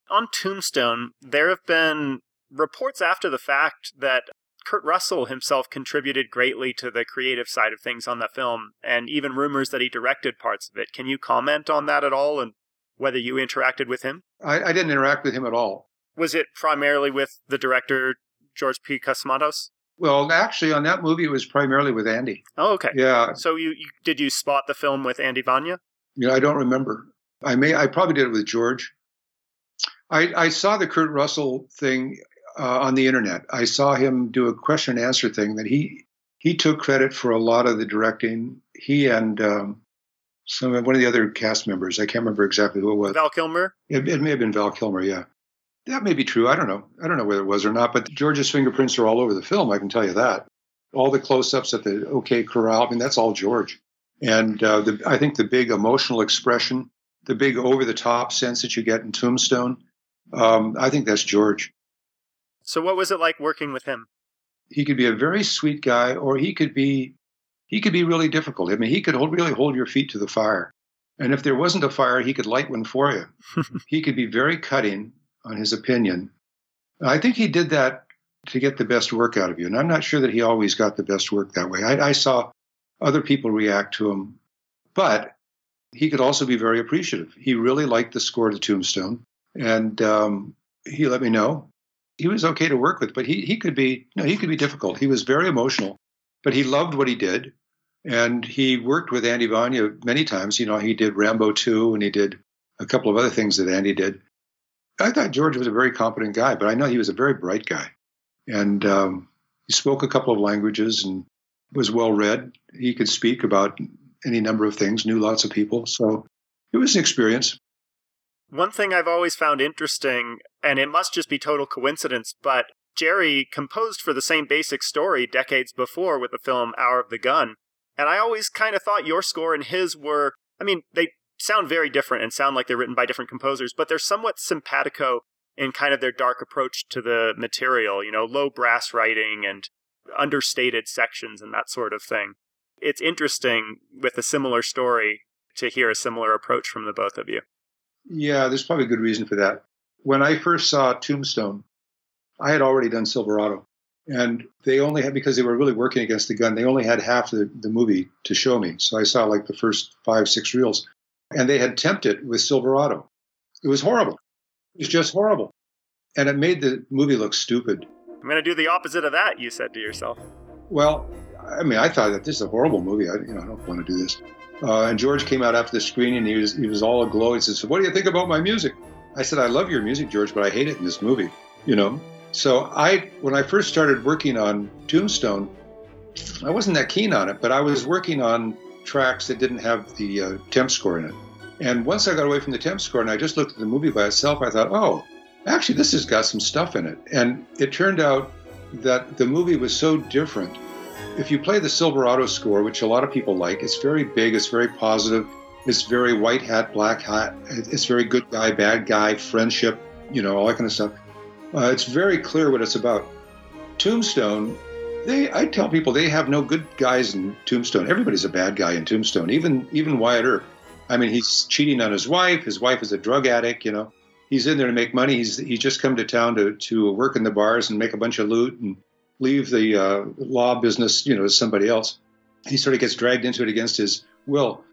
On Tombstone, there have been reports after the fact that Kurt Russell himself contributed greatly to the creative side of things on the film, and even rumors that he directed parts of it. Can you comment on that at all and whether you interacted with him?
I, I didn't interact with him at all.
Was it primarily with the director, George P. Cosmatos?
Well, actually, on that movie, it was primarily with Andy.
Oh, okay.
Yeah.
So you, you did you spot the film with Andy Vajna?
Yeah, I don't remember. I may. I probably did it with George. I, I saw the Kurt Russell thing uh, on the internet. I saw him do a question and answer thing that he he took credit for a lot of the directing. He and um, some one of the other cast members. I can't remember exactly who it was.
Val Kilmer.
It, it may have been Val Kilmer. Yeah, that may be true. I don't know. I don't know whether it was or not. But George's fingerprints are all over the film. I can tell you that. All the close-ups at the OK Corral. I mean, that's all George. And uh, the, I think the big emotional expression, the big over-the-top sense that you get in Tombstone, um, I think that's George.
So, what was it like working with him?
He could be a very sweet guy, or he could be he could be really difficult. I mean, he could hold, really hold your feet to the fire, and if there wasn't a fire, he could light one for you. *laughs* he could be very cutting on his opinion. I think he did that to get the best work out of you, and I'm not sure that he always got the best work that way. I, I saw other people react to him, but he could also be very appreciative. He really liked the score to Tombstone, and um, he let me know he was okay to work with, but he he could be know, he could be difficult. He was very emotional, but he loved what he did, and he worked with Andy Vajna many times. You know, he did Rambo two, and he did a couple of other things that Andy did. I thought George was a very competent guy, but I know he was a very bright guy, and um, he spoke a couple of languages and was well read. He could speak about any number of things, knew lots of people, so it was an experience.
One thing I've always found interesting, and it must just be total coincidence, but Jerry composed for the same basic story decades before with the film Hour of the Gun. And I always kind of thought your score and his were, I mean, they sound very different and sound like they're written by different composers, but they're somewhat simpatico in kind of their dark approach to the material, you know, low brass writing and understated sections and that sort of thing. It's interesting with a similar story to hear a similar approach from the both of you.
Yeah, there's probably a good reason for that. When I first saw Tombstone, I had already done Silverado. And they only had, because they were really working against the gun, they only had half the, the movie to show me. So I saw like the first five, six reels. And they had tempted with Silverado. It was horrible. It was just horrible. And it made the movie look stupid.
I'm going to do the opposite of that, you said to yourself.
Well, I mean, I thought that this is a horrible movie. I, you know, I don't want to do this. Uh, and George came out after the screening. And he was he was all aglow. He said, "So what do you think about my music?" I said, "I love your music, George, but I hate it in this movie." You know. So I, when I first started working on Tombstone, I wasn't that keen on it, but I was working on tracks that didn't have the uh, temp score in it. And once I got away from the temp score and I just looked at the movie by itself, I thought, "Oh, actually, this has got some stuff in it." And it turned out that the movie was so different. If you play the Silverado score, which a lot of people like, it's very big, it's very positive, it's very white hat, black hat, it's very good guy, bad guy, friendship, you know, all that kind of stuff. Uh, it's very clear what it's about. Tombstone, they I tell people they have no good guys in Tombstone. Everybody's a bad guy in Tombstone, even even Wyatt Earp. I mean, he's cheating on his wife. His wife is a drug addict. You know, he's in there to make money. He's he's just come to town to to work in the bars and make a bunch of loot and leave the uh, law business, you know, to somebody else. He sort of gets dragged into it against his will.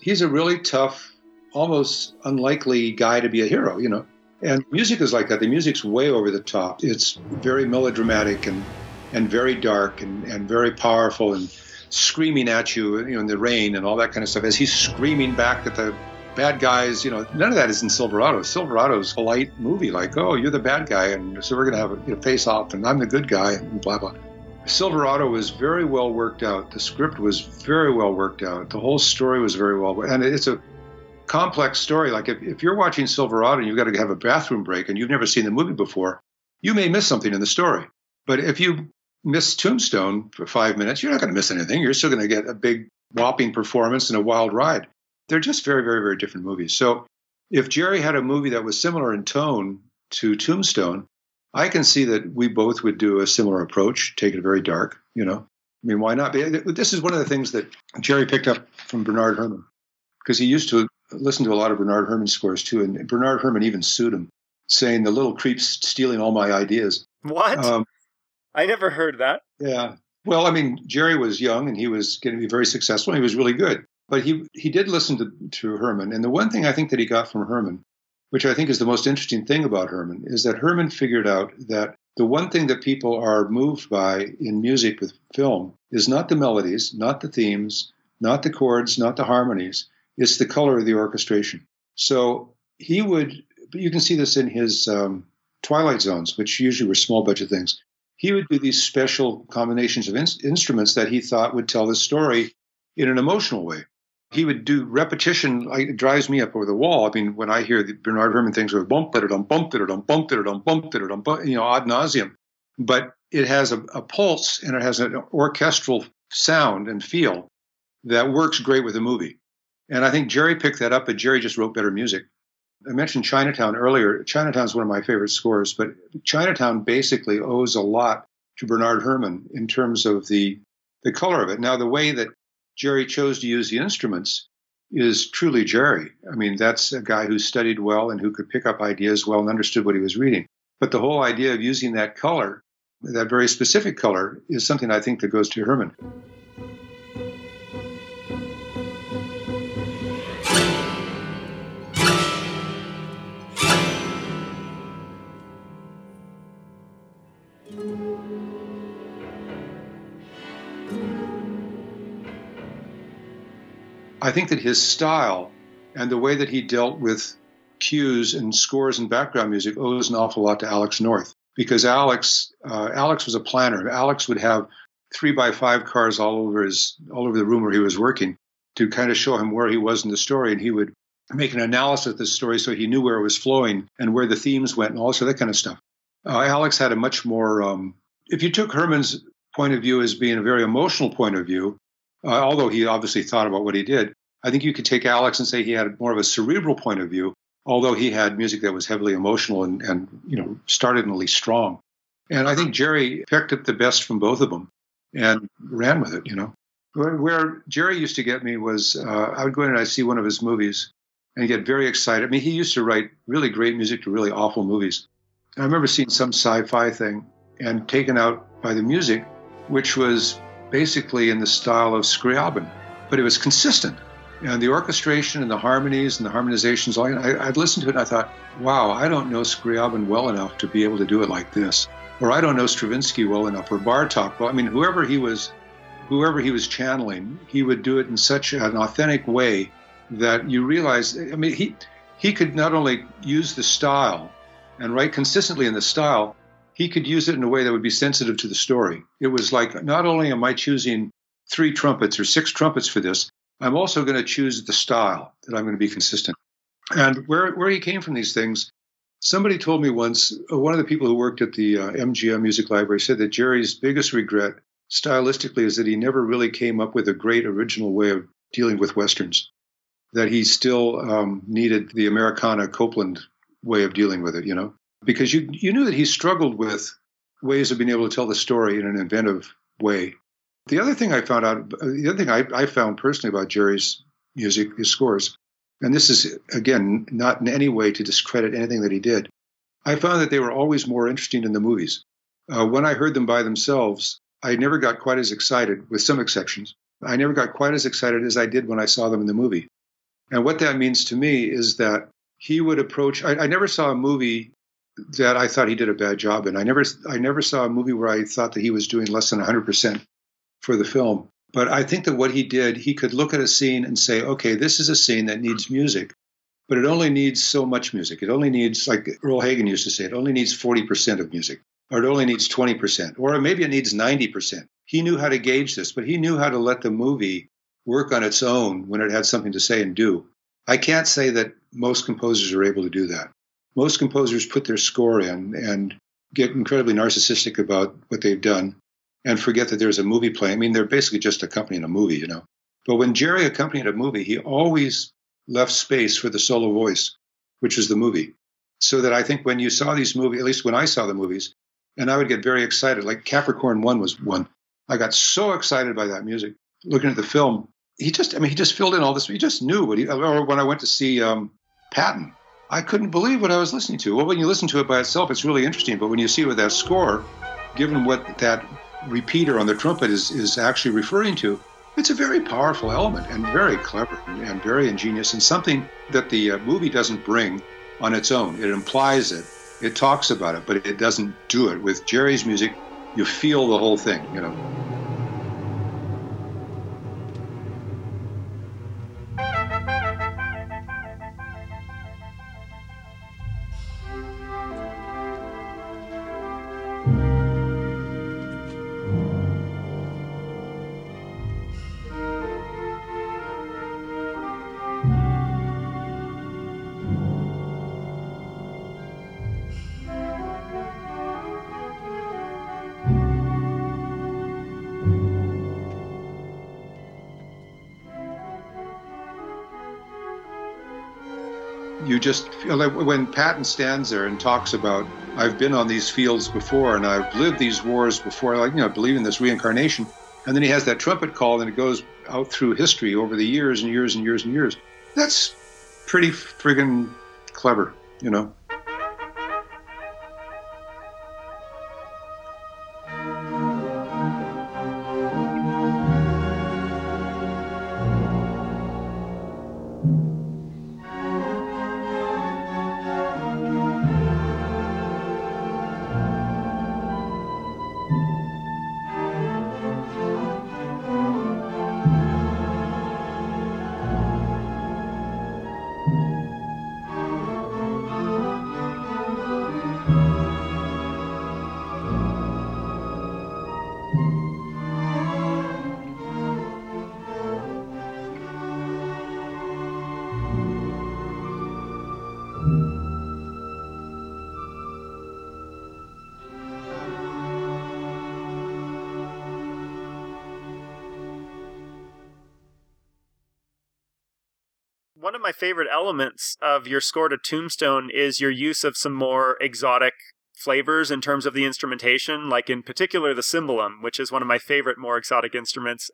He's a really tough, almost unlikely guy to be a hero. You know, and music is like that. The music's way over the top. It's very melodramatic and and very dark and, and very powerful and screaming at you, you know, in the rain and all that kind of stuff. As he's screaming back at the bad guys, you know, none of that is in Silverado. Silverado's a light movie, like, oh, you're the bad guy, and so we're going to have a you know, face off, and I'm the good guy, and blah, blah. Silverado was very well worked out. The script was very well worked out. The whole story was very well, and it's a complex story. Like if, if you're watching Silverado and you've got to have a bathroom break and you've never seen the movie before, you may miss something in the story. But if you miss Tombstone for five minutes, you're not going to miss anything. You're still going to get a big whopping performance and a wild ride. They're just very, very, very different movies. So if Jerry had a movie that was similar in tone to Tombstone, I can see that we both would do a similar approach, take it very dark, you know. I mean, why not? This is one of the things that Jerry picked up from Bernard Herrmann, because he used to listen to a lot of Bernard Herrmann scores too, and Bernard Herrmann even sued him, saying the little creep's stealing all my ideas.
What? Um, I never heard that.
Yeah. Well, I mean, Jerry was young and he was going to be very successful. And he was really good, but he he did listen to to Herrmann. And the one thing I think that he got from Herrmann, which I think is the most interesting thing about Herrmann, is that Herrmann figured out that the one thing that people are moved by in music with film is not the melodies, not the themes, not the chords, not the harmonies. It's the color of the orchestration. So he would. You can see this in his um, Twilight Zones, which usually were small budget things he would do these special combinations of in- instruments that he thought would tell the story in an emotional way. He would do repetition. It drives me up over the wall. I mean, when I hear the Bernard Herrmann things with bump it dum bump it dum bump it dum bump it dum you know ad nauseum, but it has a, a pulse and it has an orchestral sound and feel that works great with a movie. And I think Jerry picked that up, but Jerry just wrote better music. I mentioned Chinatown earlier. Chinatown is one of my favorite scores, but Chinatown basically owes a lot to Bernard Herrmann in terms of the the color of it. Now, the way that Jerry chose to use the instruments is truly Jerry. I mean, that's a guy who studied well and who could pick up ideas well and understood what he was reading. But the whole idea of using that color, that very specific color, is something I think that goes to Herrmann. I think that his style and the way that he dealt with cues and scores and background music owes an awful lot to Alex North because Alex uh, Alex was a planner. Alex would have three by five cars all over his all over the room where he was working to kind of show him where he was in the story, and he would make an analysis of the story so he knew where it was flowing and where the themes went and also that kind of stuff. Uh, Alex had a much more. Um, if you took Herrmann's point of view as being a very emotional point of view, uh, although he obviously thought about what he did. I think you could take Alex and say he had more of a cerebral point of view, although he had music that was heavily emotional and, and you know, startlingly strong. And I think Jerry picked up the best from both of them and ran with it, you know. Where, where Jerry used to get me was uh, I would go in and I'd see one of his movies and get very excited. I mean, he used to write really great music to really awful movies. I remember seeing some sci fi thing and taken out by the music, which was basically in the style of Scriabin, but it was consistent. And the orchestration and the harmonies and the harmonizations, I, I'd listened to it and I thought, wow, I don't know Scriabin well enough to be able to do it like this. Or I don't know Stravinsky well enough, or Bartok. Well, I mean, whoever he was, whoever he was channeling, he would do it in such an authentic way that you realize. I mean, he he could not only use the style and write consistently in the style, he could use it in a way that would be sensitive to the story. It was like, not only am I choosing three trumpets or six trumpets for this, I'm also going to choose the style that I'm going to be consistent. And where, where he came from these things, Somebody told me once, uh, one of the people who worked at the uh, MGM Music Library said that Jerry's biggest regret stylistically is that he never really came up with a great original way of dealing with westerns. That he still um, needed the Americana Copland way of dealing with it, you know, because you you knew that he struggled with ways of being able to tell the story in an inventive way. The other thing I found out, the other thing I, I found personally about Jerry's music, his scores, and this is again not in any way to discredit anything that he did. I found that they were always more interesting in the movies. Uh, when I heard them by themselves, I never got quite as excited, with some exceptions. I never got quite as excited as I did when I saw them in the movie. And what that means to me is that he would approach. I, I never saw a movie that I thought he did a bad job in. I never, I never saw a movie where I thought that he was doing less than 100% for the film. But I think that what he did, he could look at a scene and say, okay, this is a scene that needs music, but it only needs so much music. It only needs, like Earl Hagen used to say, it only needs 40% of music or it only needs 20%, or maybe it needs 90%. He knew how to gauge this, but he knew how to let the movie work on its own when it had something to say and do. I can't say that most composers are able to do that. Most composers put their score in and get incredibly narcissistic about what they've done and forget that there's a movie playing. I mean, they're basically just accompanying a movie, you know. But when Jerry accompanied a movie, he always left space for the solo voice, which is the movie. So that I think when you saw these movies, at least when I saw the movies, and I would get very excited. Like Capricorn One was one. I got so excited by that music. Looking at the film, he just, I mean, he just filled in all this. He just knew what he. Or when I went to see um, Patton, I couldn't believe what I was listening to. Well, when you listen to it by itself, it's really interesting. But when you see it with that score, given what that repeater on the trumpet is is actually referring to, it's a very powerful element and very clever and very ingenious and something that the uh, movie doesn't bring on its own. It implies it it talks about it, but it doesn't do it. With Jerry's music, you feel the whole thing, you know. Just feel like when Patton stands there and talks about, I've been on these fields before and I've lived these wars before, like, you know, I believe in this reincarnation. And then he has that trumpet call and it goes out through history over the years and years and years and years. That's pretty friggin' clever, you know?
Favorite elements of your score to Tombstone is your use of some more exotic flavors in terms of the instrumentation, like in particular the cimbalom, which is one of my favorite more exotic instruments.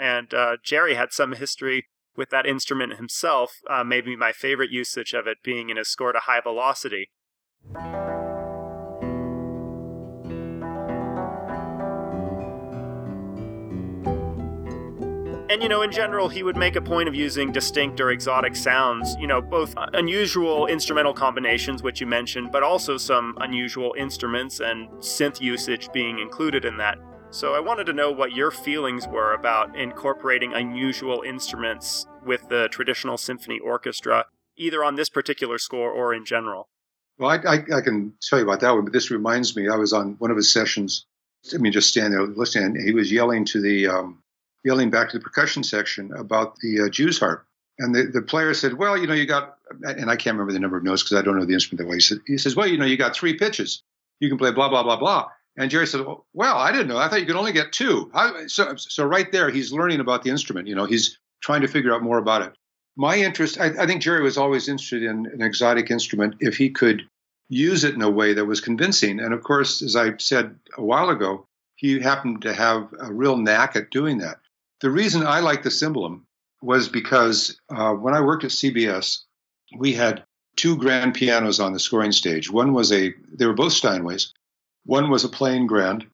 And uh, Jerry had some history with that instrument himself, uh, maybe my favorite usage of it being in his score to high velocity. And, you know, in general, he would make a point of using distinct or exotic sounds, you know, both unusual instrumental combinations, which you mentioned, but also some unusual instruments and synth usage being included in that. So I wanted to know what your feelings were about incorporating unusual instruments with the traditional symphony orchestra, either on this particular score or in general.
Well, I, I, I, can tell you about that one, but this reminds me. I was on one of his sessions. I mean, just standing there listening. And he was yelling to the, um, yelling back to the percussion section about the uh, Jew's harp. And the, the player said, "Well, you know, you got," and I can't remember the number of notes because I don't know the instrument that well. He said, "He says, well, you know, you got three pitches. You can play blah blah blah blah." And Jerry said, "Well, I didn't know. I thought you could only get two. I, so, so right there, he's learning about the instrument. You know, he's trying to figure out more about it. My interest, I, I think Jerry was always interested in an exotic instrument if he could use it in a way that was convincing. And of course, as I said a while ago, he happened to have a real knack at doing that. The reason I like the cimbalom was because uh, when I worked at CBS, we had two grand pianos on the scoring stage. One was a, they were both Steinways. One was a plain grand,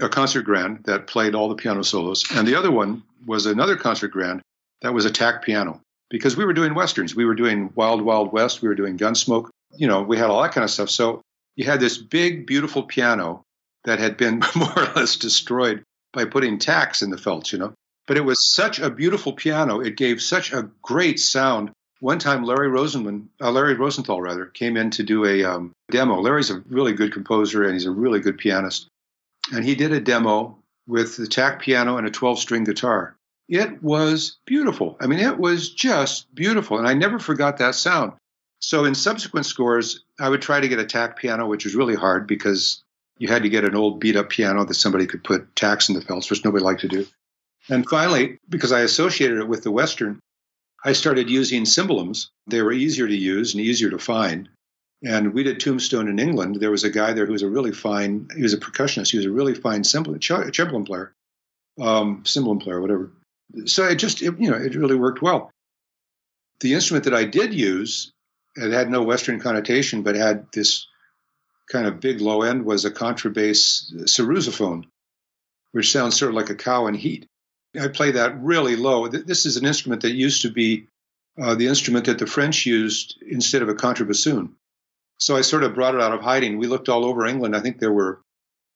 a concert grand that played all the piano solos, and the other one was another concert grand that was a tack piano because we were doing westerns. We were doing Wild Wild West. We were doing Gunsmoke. You know, we had all that kind of stuff. So you had this big, beautiful piano that had been *laughs* more or less destroyed by putting tacks in the felts, you know. But it was such a beautiful piano. It gave such a great sound. One time, Larry Rosenman, uh, Larry Rosenthal rather, came in to do a um, demo. Larry's a really good composer and he's a really good pianist. And he did a demo with the tack piano and a 12 string guitar. It was beautiful. I mean, it was just beautiful. And I never forgot that sound. So in subsequent scores, I would try to get a tack piano, which was really hard because you had to get an old beat up piano that somebody could put tacks in the felts, which nobody liked to do. And finally, because I associated it with the Western, I started using cimbaloms. They were easier to use and easier to find. And we did Tombstone in England. There was a guy there who was a really fine, he was a percussionist. He was a really fine cimbalom player, um, player, whatever. So it just, it, you know, it really worked well. The instrument that I did use, it had no Western connotation, but had this kind of big low end, was a contrabass sarrusophone, which sounds sort of like a cow in heat. I play that really low. This is an instrument that used to be uh, the instrument that the French used instead of a contrabassoon. So I sort of brought it out of hiding. We looked all over England. I think there were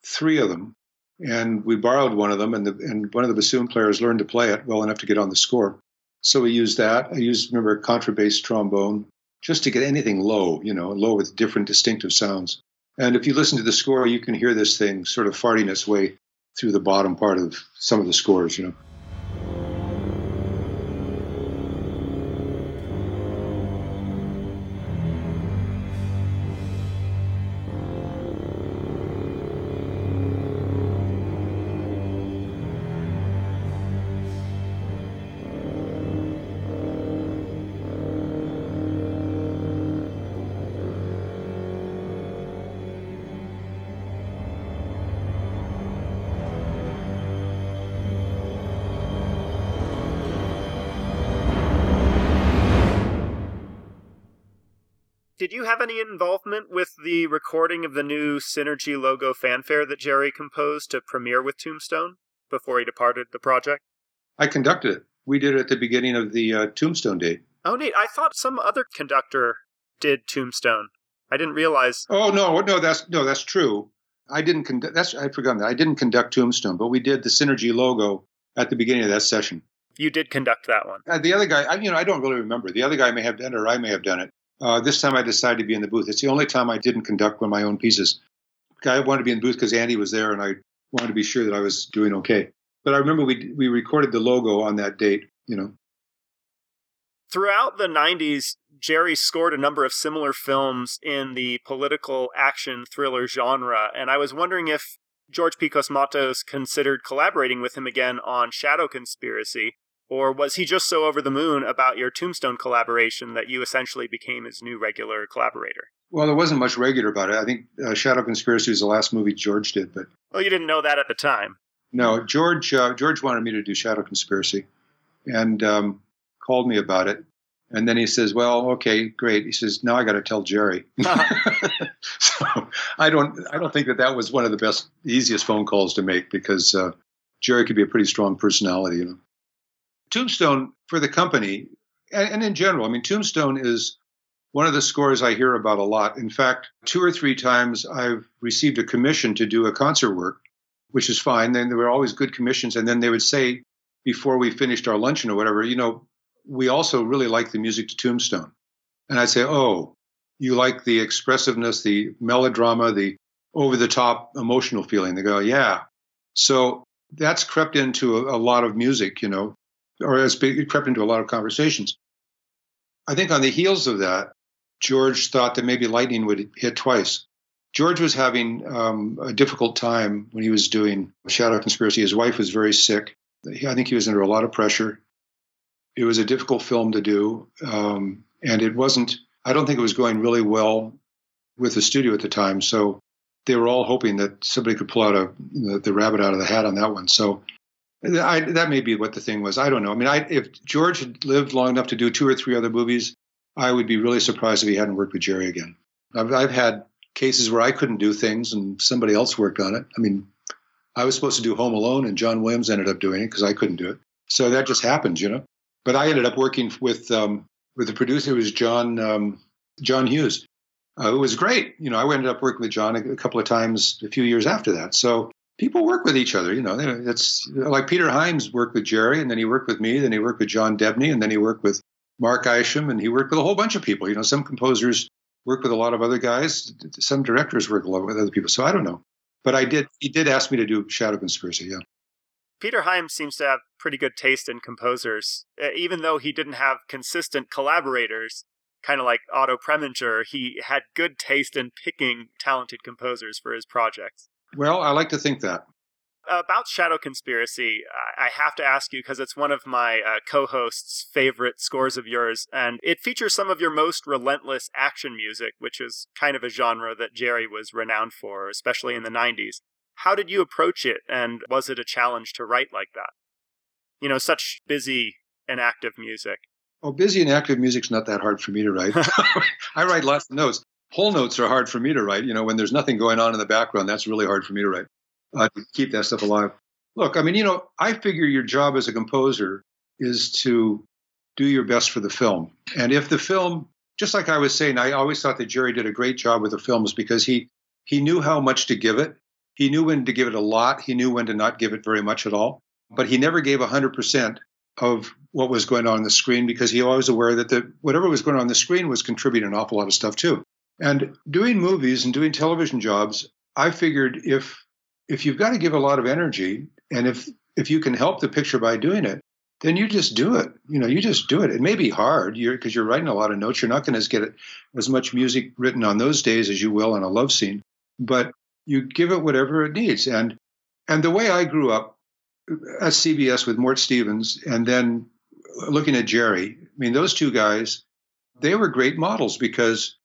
three of them, and we borrowed one of them, and, the, and one of the bassoon players learned to play it well enough to get on the score. So we used that. I used, remember, a contrabass trombone just to get anything low, you know, low with different distinctive sounds. And if you listen to the score, you can hear this thing sort of farting its way through the bottom part of some of the scores, you know.
Thank you. Recording of the new Cinergi logo fanfare that Jerry composed to premiere with Tombstone before he departed the project?
I conducted it. We did it at the beginning of the uh, Tombstone date.
Oh, neat. I thought some other conductor did Tombstone. I didn't realize.
Oh no, no, that's no, that's true. I didn't conduct. That's I forgot that. I didn't conduct Tombstone, but we did the Cinergi logo at the beginning of that session.
You did conduct that one.
Uh, the other guy, I, you know, I don't really remember. The other guy may have done it, or I may have done it. Uh, this time I decided to be in the booth. It's the only time I didn't conduct one of my own pieces. I wanted to be in the booth because Andy was there and I wanted to be sure that I was doing okay. But I remember we, we recorded the logo on that date, you know.
Throughout the 90s, Jerry scored a number of similar films in the political action thriller genre, and I was wondering if George P. Considered collaborating with him again on Shadow Conspiracy, or was he just so over the moon about your Tombstone collaboration that you essentially became his new regular collaborator?
Well, there wasn't much regular about it. I think uh, Shadow Conspiracy was the last movie George did, but
well, you didn't know that at the time.
No, George. Uh, George wanted me to do Shadow Conspiracy, and um, called me about it. And then he says, "Well, okay, great." He says, "Now I got to tell Jerry." *laughs* so I don't. I don't think that that was one of the best, easiest phone calls to make because uh, Jerry could be a pretty strong personality, you know. Tombstone for the company, and, in general, I mean, Tombstone is one of the scores I hear about a lot. In fact, two or three times I've received a commission to do a concert work, which is fine. Then there were always good commissions. And then they would say, before we finished our luncheon or whatever, you know, we also really like the music to Tombstone. And I'd say, oh, you like the expressiveness, the melodrama, the over the top emotional feeling. They go, yeah. So that's crept into a, a lot of music, you know, or has crept into a lot of conversations. I think on the heels of that, George thought that maybe lightning would hit twice. George was having um, a difficult time when he was doing Shadow Conspiracy. His wife was very sick. I think he was under a lot of pressure. It was a difficult film to do, um, and it wasn't. I don't think it was going really well with the studio at the time. So they were all hoping that somebody could pull out a the, the rabbit out of the hat on that one. So I, that may be what the thing was. I don't know. I mean, I, if George had lived long enough to do two or three other movies, I would be really surprised if he hadn't worked with Jerry again. I've, I've had cases where I couldn't do things and somebody else worked on it. I mean, I was supposed to do Home Alone, and John Williams ended up doing it because I couldn't do it. So that just happens, you know. But I ended up working with um, with the producer, who was John um, John Hughes. Uh, it was great. You know, I ended up working with John a, a, couple of times a few years after that. So people work with each other. You know, it's like Peter Hyams worked with Jerry, and then he worked with me, then he worked with John Debney, and then he worked with Mark Isham, and he worked with a whole bunch of people. You know, some composers work with a lot of other guys. Some directors work a lot with other people. So I don't know. But I did. He did ask me to do Shadow Conspiracy. Yeah.
Peter Hyams seems to have pretty good taste in composers, even though he didn't have consistent collaborators. Kind of like Otto Preminger, he had good taste in picking talented composers for his projects.
Well, I like to think that
about Shadow Conspiracy, I have to ask you because it's one of my uh, co hosts' favorite scores of yours, and it features some of your most relentless action music, which is kind of a genre that Jerry was renowned for, especially in the 90s. How did you approach it, and was it a challenge to write like that? You know, such busy and active music.
Oh, busy and active music's not that hard for me to write. *laughs* I write lots of notes. Whole notes are hard for me to write. You know, when there's nothing going on in the background, that's really hard for me to write uh, to keep that stuff alive. Look, I mean, you know, I figure your job as a composer is to do your best for the film. And if the film, just like I was saying, I always thought that Jerry did a great job with the films because he he knew how much to give it. He knew when to give it a lot. He knew when to not give it very much at all. But he never gave 100% of what was going on, on the screen because he was always aware that the, whatever was going on, on the screen was contributing an awful lot of stuff too. And doing movies and doing television jobs, I figured if if you've got to give a lot of energy and if if you can help the picture by doing it then you just do it. You know you just do it. It may be hard because you're, you're, writing a lot of notes. You're not going to get as much music written on those days as you will on a love scene but you give it whatever it needs. And and the way i grew up at cbs with mort Stevens and then looking at jerry i mean those two guys they were great models because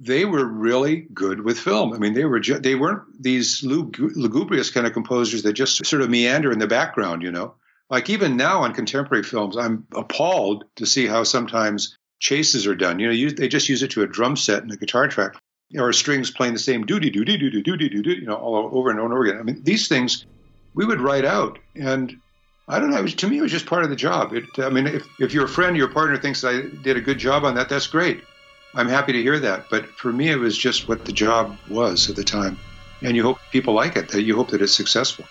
they were really good with film. I mean, they were ju- they weren't these lugubrious kind of composers that just sort of meander in the background, you know. Like even now on contemporary films, I'm appalled to see how sometimes chases are done. You know, you, they just use it to a drum set and a guitar track, or strings playing the same doody doody doody doody doody, you know, all over and over and over again. I mean, these things we would write out, and I don't know. Was, to me, it was just part of the job. It, I mean, if if your friend, your partner thinks I did a good job on that, that's great. I'm happy to hear that. But for me, it was just what the job was at the time. And you hope people like it, that you hope that it's successful.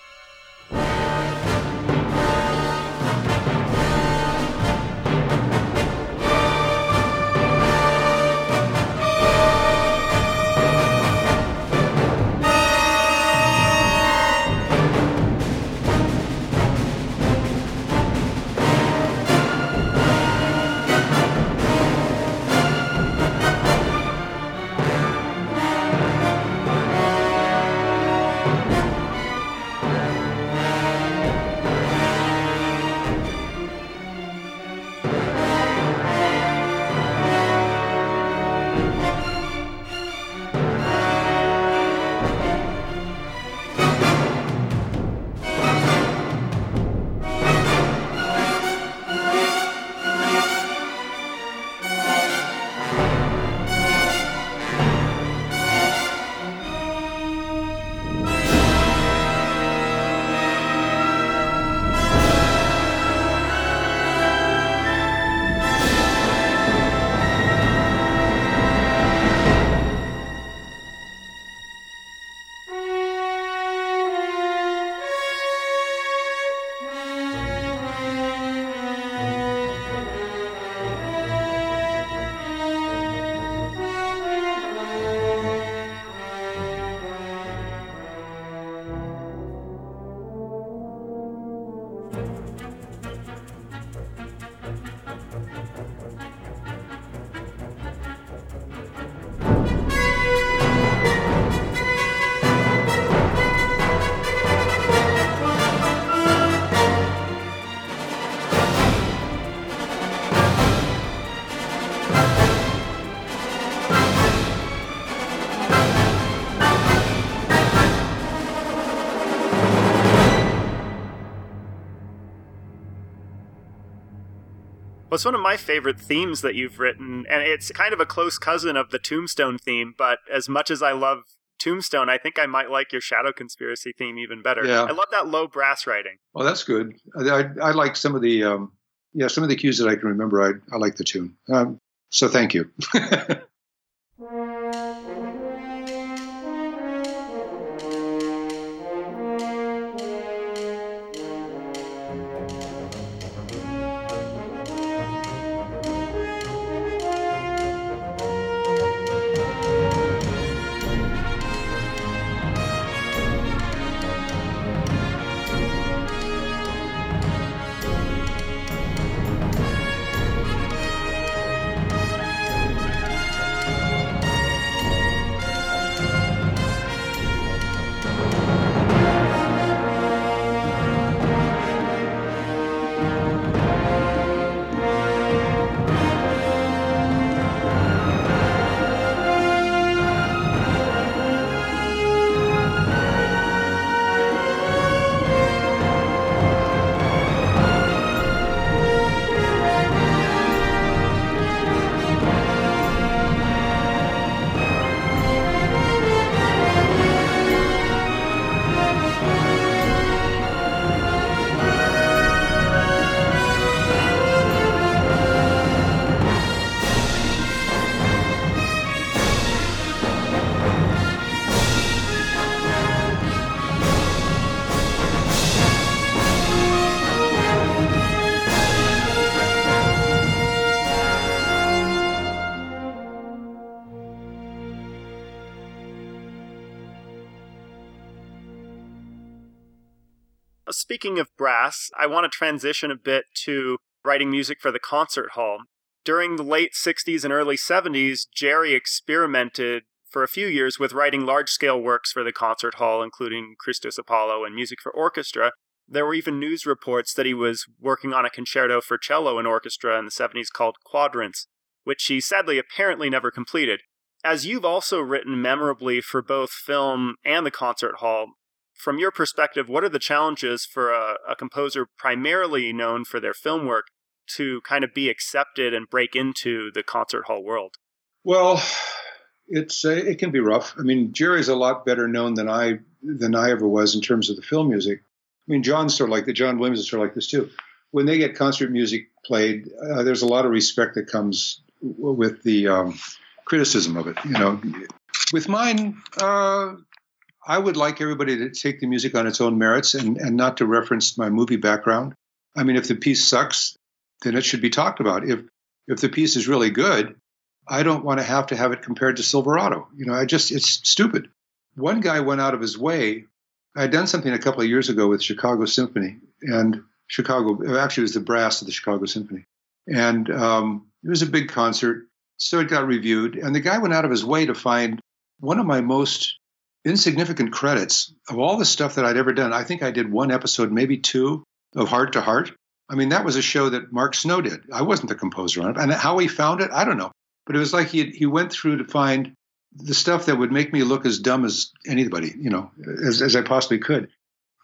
It's one of my favorite themes that you've written, and it's kind of a close cousin of the Tombstone theme. But as much as I love Tombstone, I think I might like your Shadow Conspiracy theme even better.
Yeah.
I love that low brass writing.
Well, that's good. I, I, I like some of the um, yeah some of the cues that I can remember. I I like the tune. Um, so thank you. *laughs*
Speaking of brass, I want to transition a bit to writing music for the concert hall. During the late 60s and early 70s, Jerry experimented for a few years with writing large scale works for the concert hall, including Christus Apollo and music for orchestra. There were even news reports that he was working on a concerto for cello and orchestra in the 70s called Quadrants, which he sadly apparently never completed. As you've also written memorably for both film and the concert hall, from your perspective, what are the challenges for a, a, composer primarily known for their film work to kind of be accepted and break into the concert hall world?
Well, it's uh, it can be rough. I mean, Jerry's a lot better known than I than I ever was in terms of the film music. I mean, John's sort of like the John Williams is sort of like this too. When they get concert music played, uh, there's a lot of respect that comes with the um, criticism of it. You know, with mine, uh, I would like everybody to take the music on its own merits and, and not to reference my movie background. I mean, if the piece sucks, then it should be talked about. If if the piece is really good, I don't want to have to have it compared to Silverado. You know, I just it's stupid. One guy went out of his way. I had done something a couple of years ago with Chicago Symphony and Chicago. Actually, it was the brass of the Chicago Symphony, and um, it was a big concert. So it got reviewed, and the guy went out of his way to find one of my most insignificant credits of all the stuff that I'd ever done. I think I did one episode, maybe two, of Hart to Hart. I mean, that was a show that Mark Snow did. I wasn't the composer on it. And how he found it, I don't know. But it was like he, he went through to find the stuff that would make me look as dumb as anybody, you know, as, as I possibly could.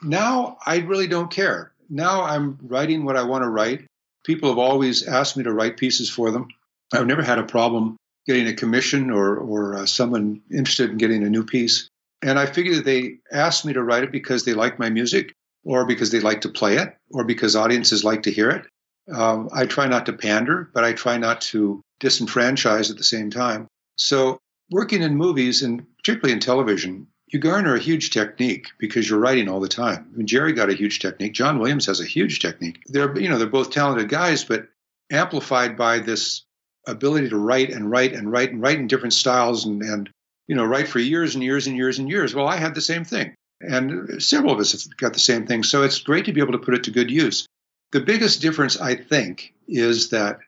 Now I really don't care. Now I'm writing what I want to write. People have always asked me to write pieces for them. I've never had a problem getting a commission or, or uh, someone interested in getting a new piece. And I figured that they asked me to write it because they like my music, or because they like to play it, or because audiences like to hear it. Um, I try not to pander, but I try not to disenfranchise at the same time. So, working in movies and particularly in television, you garner a huge technique because you're writing all the time. I mean, Jerry got a huge technique. John Williams has a huge technique. They're, you know, they're both talented guys, but amplified by this ability to write and write and write and write in different styles and, and you know, write for years and years and years and years. Well, I had the same thing. And several of us have got the same thing. So it's great to be able to put it to good use. The biggest difference, I think, is that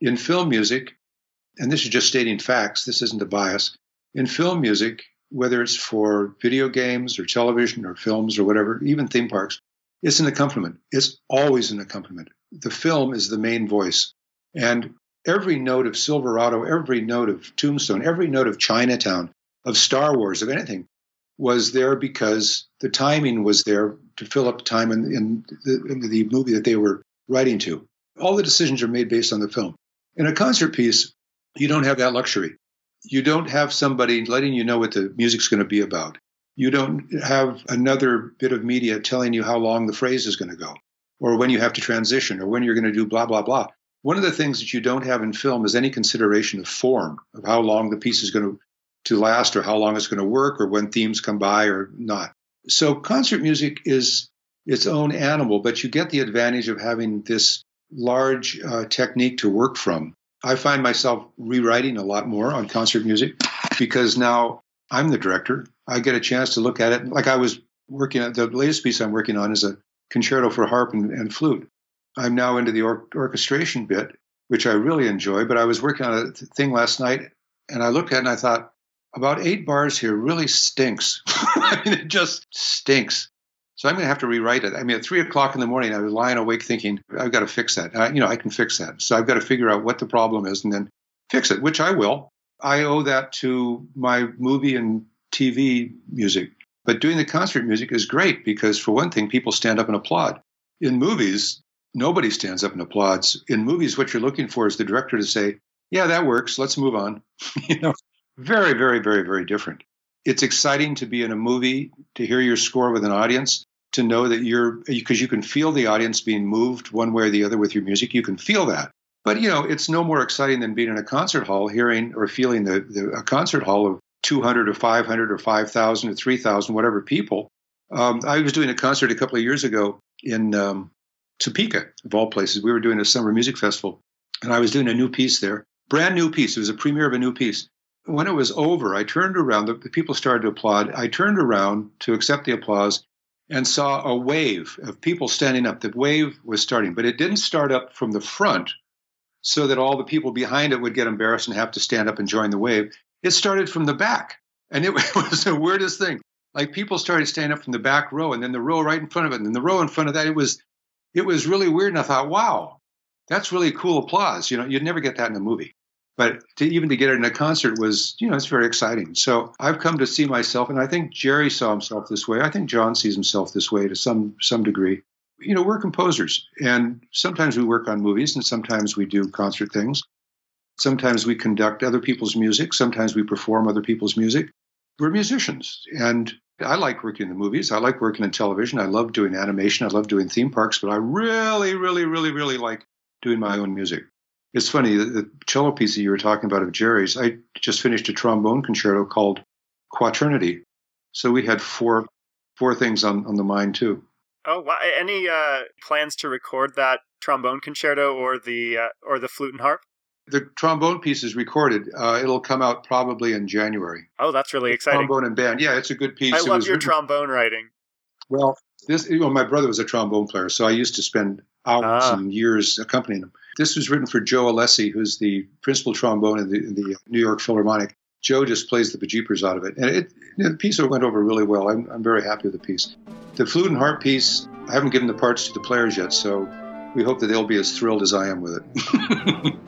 in film music, and this is just stating facts, this isn't a bias, in film music, whether it's for video games or television or films or whatever, even theme parks, it's an accompaniment. It's always an accompaniment. The film is the main voice. And every note of Silverado, every note of Tombstone, every note of Chinatown, of Star Wars, of anything, was there because the timing was there to fill up time in, in, the, in the movie that they were writing to. All the decisions are made based on the film. In a concert piece, you don't have that luxury. You don't have somebody letting you know what the music's going to be about. You don't have another bit of media telling you how long the phrase is going to go, or when you have to transition, or when you're going to do blah, blah, blah. One of the things that you don't have in film is any consideration of form, of how long the piece is going to, to last, or how long it's going to work, or when themes come by or not. So concert music is its own animal, but you get the advantage of having this large uh, technique to work from. I find myself rewriting a lot more on concert music because now I'm the director. I get a chance to look at it. Like I was working at the latest piece I'm working on is a concerto for harp and, and flute. I'm now into the or- orchestration bit, which I really enjoy. But I was working on a thing last night and I looked at it and I thought, about eight bars here really stinks. *laughs* I mean, it just stinks. So I'm going to have to rewrite it. I mean, at three o'clock in the morning, I was lying awake thinking, I've got to fix that. I, you know, I can fix that. So I've got to figure out what the problem is and then fix it, which I will. I owe that to my movie and TV music. But doing the concert music is great because, for one thing, people stand up and applaud. In movies, nobody stands up and applauds. In movies, what you're looking for is the director to say, "Yeah, that works. Let's move on." *laughs* you know, very, very, very, very different. It's exciting to be in a movie, to hear your score with an audience, to know that you're because you can feel the audience being moved one way or the other with your music. You can feel that. But you know, it's no more exciting than being in a concert hall, hearing or feeling the, the a concert hall of 200 or 500 or 5,000 or 3,000, whatever people. Um, I was doing a concert a couple of years ago in um, Topeka, of all places. We were doing a summer music festival, and I was doing a new piece there, brand new piece. It was a premiere of a new piece. When it was over, I turned around. The, people started to applaud. I turned around to accept the applause, and saw a wave of people standing up. The wave was starting, but it didn't start up from the front so that all the people behind it would get embarrassed and have to stand up and join the wave. It started from the back. And it *laughs* was the weirdest thing. Like people started standing up from the back row and then the row right in front of it and then the row in front of that. It was it was really weird. And I thought, wow, that's really cool applause. You know, you'd never get that in a movie. But to, even to get it in a concert was, you know, it's very exciting. So I've come to see myself, and I think Jerry saw himself this way. I think John sees himself this way to some some degree. You know, we're composers, and sometimes we work on movies, and sometimes we do concert things. Sometimes we conduct other people's music. Sometimes we perform other people's music. We're musicians, and I like working in the movies. I like working in television. I love doing animation. I love doing theme parks, but I really, really, really, really like doing my own music. It's funny, the, the cello piece that you were talking about of Jerry's, I just finished a trombone concerto called Quaternity. So we had four four things on, on the mind too.
Oh, wow. any uh, plans to record that trombone concerto or the uh, or the flute and harp?
The trombone piece is recorded. Uh, it'll come out probably in January.
Oh, that's really exciting.
Trombone and band. Yeah, it's a good piece.
I love your written... trombone writing.
Well, this you know, my brother was a trombone player, so I used to spend hours ah. and years accompanying him. This was written for Joe Alessi, who's the principal trombone in the, in the New York Philharmonic. Joe just plays the bejeepers out of it. And it, you know, the piece went over really well. I'm, I'm very happy with the piece. The flute and harp piece, I haven't given the parts to the players yet, so we hope that they'll be as thrilled as I am with it. *laughs*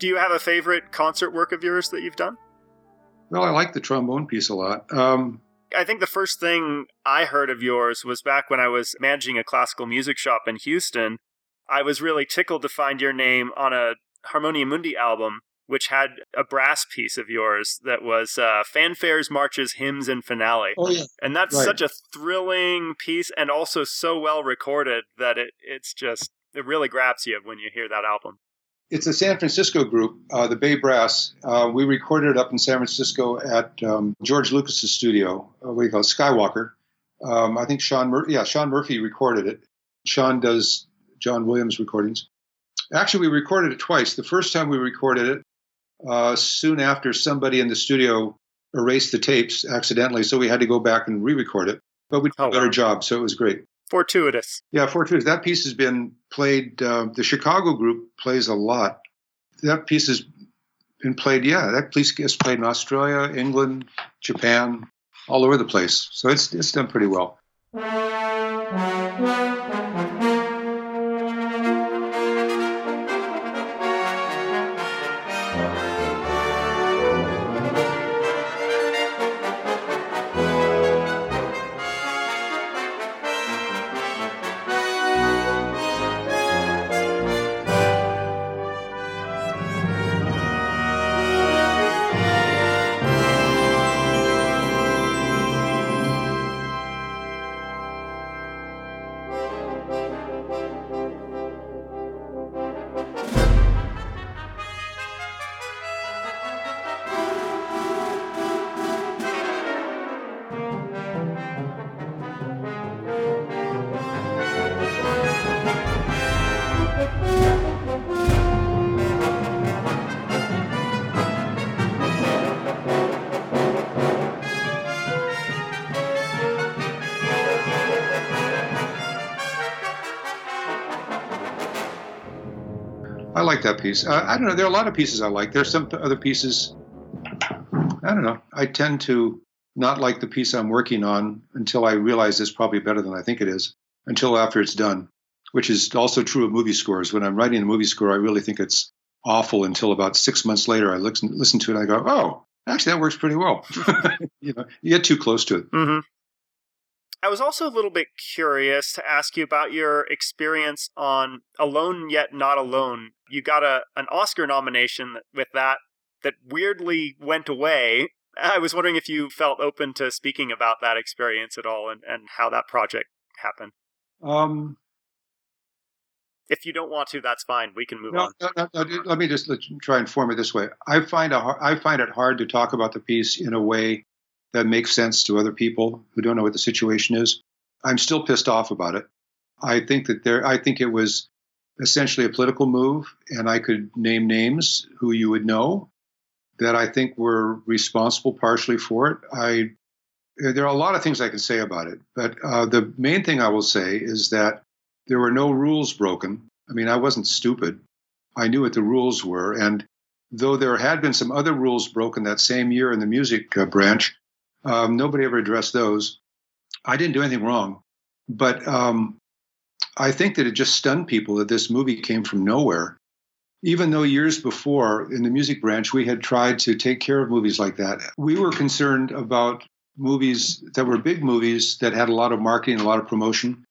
Do you have a favorite concert work of yours that you've done?
Well, I like the trombone piece a lot. Um,
I think the first thing I heard of yours was back when I was managing a classical music shop in Houston. I was really tickled to find your name on a Harmonia Mundi album, which had a brass piece of yours that was uh, fanfares, marches, hymns, and finale.
Oh yeah,
and that's
right.
such a thrilling piece, and also so well recorded that it it's just it really grabs you when you hear that album.
It's a San Francisco group, uh, the Bay Brass. Uh, we recorded it up in San Francisco at um, George Lucas's studio. Uh, what do you call it? Skywalker. Um, I think Shawn, Mur- yeah, Shawn Murphy recorded it. Shawn does John Williams recordings. Actually, we recorded it twice. The first time we recorded it, uh, soon after somebody in the studio erased the tapes accidentally, so we had to go back and re-record it. But we did
Oh,
a better
wow.
job, so it was great.
Fortuitous.
Yeah, Fortuitous. That piece has been played. Uh, the Chicago group plays a lot. That piece has been played. Yeah, that piece gets played in Australia, England, Japan, all over the place. So it's it's done pretty well. *laughs* that piece. Uh, I don't know. There are a lot of pieces I like. There's some other pieces. I don't know. I tend to not like the piece I'm working on until I realize it's probably better than I think it is. Until after it's done, which is also true of movie scores. When I'm writing a movie score, I really think it's awful until about six months later. I listen listen to it and I go, "Oh, actually, that works pretty well." *laughs* you know, you get too close to it.
hmm I was also a little bit curious to ask you about your experience on Alone Yet Not Alone. You got a an Oscar nomination with that that weirdly went away. I was wondering if you felt open to speaking about that experience at all and, and how that project happened.
Um,
If you don't want to, that's fine. We can move
no,
on.
no, no, no, let me just let try and form it this way. I find a, I find it hard to talk about the piece in a way that makes sense to other people who don't know what the situation is. I'm still pissed off about it. I think that there. I think it was essentially a political move, and I could name names who you would know that I think were responsible partially for it. I there are a lot of things I can say about it, but uh, the main thing I will say is that there were no rules broken. I mean, I wasn't stupid. I knew what the rules were, and though there had been some other rules broken that same year in the music uh, branch, um, nobody ever addressed those. I didn't do anything wrong, but um, I think that it just stunned people that this movie came from nowhere. Even though years before in the music branch we had tried to take care of movies like that, we were concerned about movies that were big movies that had a lot of marketing, a lot of promotion.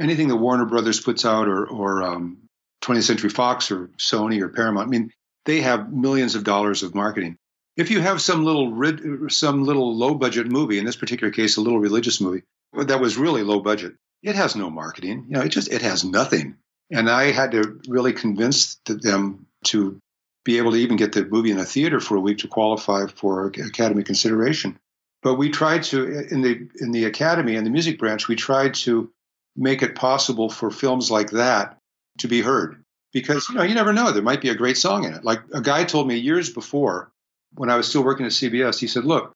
Anything that Warner Brothers puts out, or, or um, 20th Century Fox, or Sony, or Paramount, I mean, they have millions of dollars of marketing. If you have some little rid- some little low budget movie, in this particular case, a little religious movie that was really low budget, it has no marketing. You know, it just it has nothing. And I had to really convince them to be able to even get the movie in a theater for a week to qualify for Academy consideration. But we tried to in the in the Academy and the music branch, we tried to make it possible for films like that to be heard because you know you never know there might be a great song in it. Like a guy told me years before when I was still working at CBS, he said, "Look,"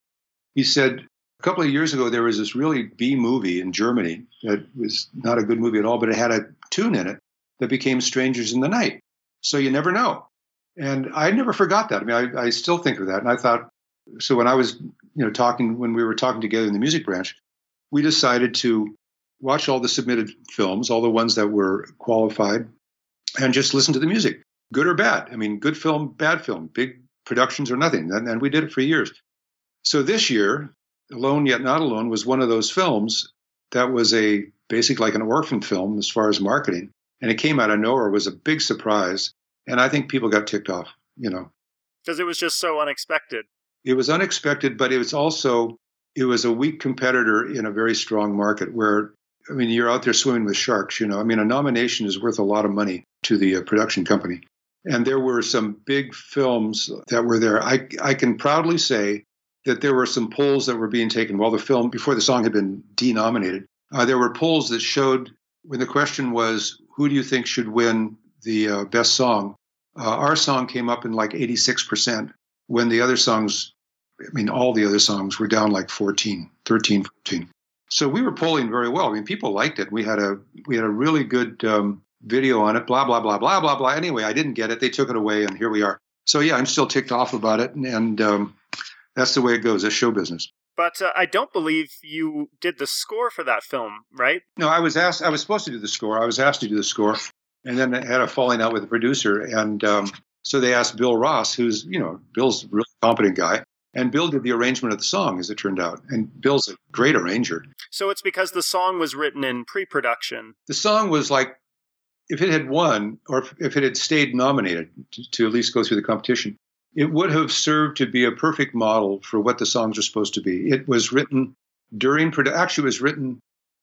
he said, a couple of years ago there was this really B movie in Germany that was not a good movie at all, but it had a tune in it that became Strangers in the Night. So you never know. And I never forgot that. I mean, I, I still think of that. And I thought, so when I was, you know, talking, when we were talking together in the music branch, we decided to watch all the submitted films, all the ones that were qualified, and just listen to the music. good or bad. I mean, good film, bad film, big productions or nothing. And, and we did it for years. So this year, Alone Yet Not Alone was one of those films that was a basic like an orphan film as far as marketing. And it came out of nowhere, it was a big surprise. And I think people got ticked off, you know.
Because it was just so unexpected.
It was unexpected, but it was also it was a weak competitor in a very strong market where I mean you're out there swimming with sharks, you know. I mean a nomination is worth a lot of money to the uh, production company. And there were some big films that were there. I I can proudly say that there were some polls that were being taken while the film, before the song had been denominated, uh, there were polls that showed when the question was, who do you think should win the uh, best song? Uh, our song came up in like 86%, when the other songs, I mean, all the other songs were down like 14, 13, 14. So we were polling very well. I mean, people liked it. We had a we had a really good um, video on it. Blah blah blah blah blah blah. Anyway, I didn't get it. They took it away, and here we are. So yeah, I'm still ticked off about it, and, and um, that's the way it goes. It's show business.
But uh, I don't believe you did the score for that film, right?
No, I was asked. I was supposed to do the score. I was asked to do the score, and then I had a falling out with the producer, and um, so they asked Bill Ross, who's you know Bill's a really competent guy, and Bill did the arrangement of the song, as it turned out. And Bill's a great arranger.
So it's because the song was written in pre-production.
The song was like, if it had won, or if it had stayed nominated to, to at least go through the competition, it would have served to be a perfect model for what the songs are supposed to be. It was written during production, actually, it was written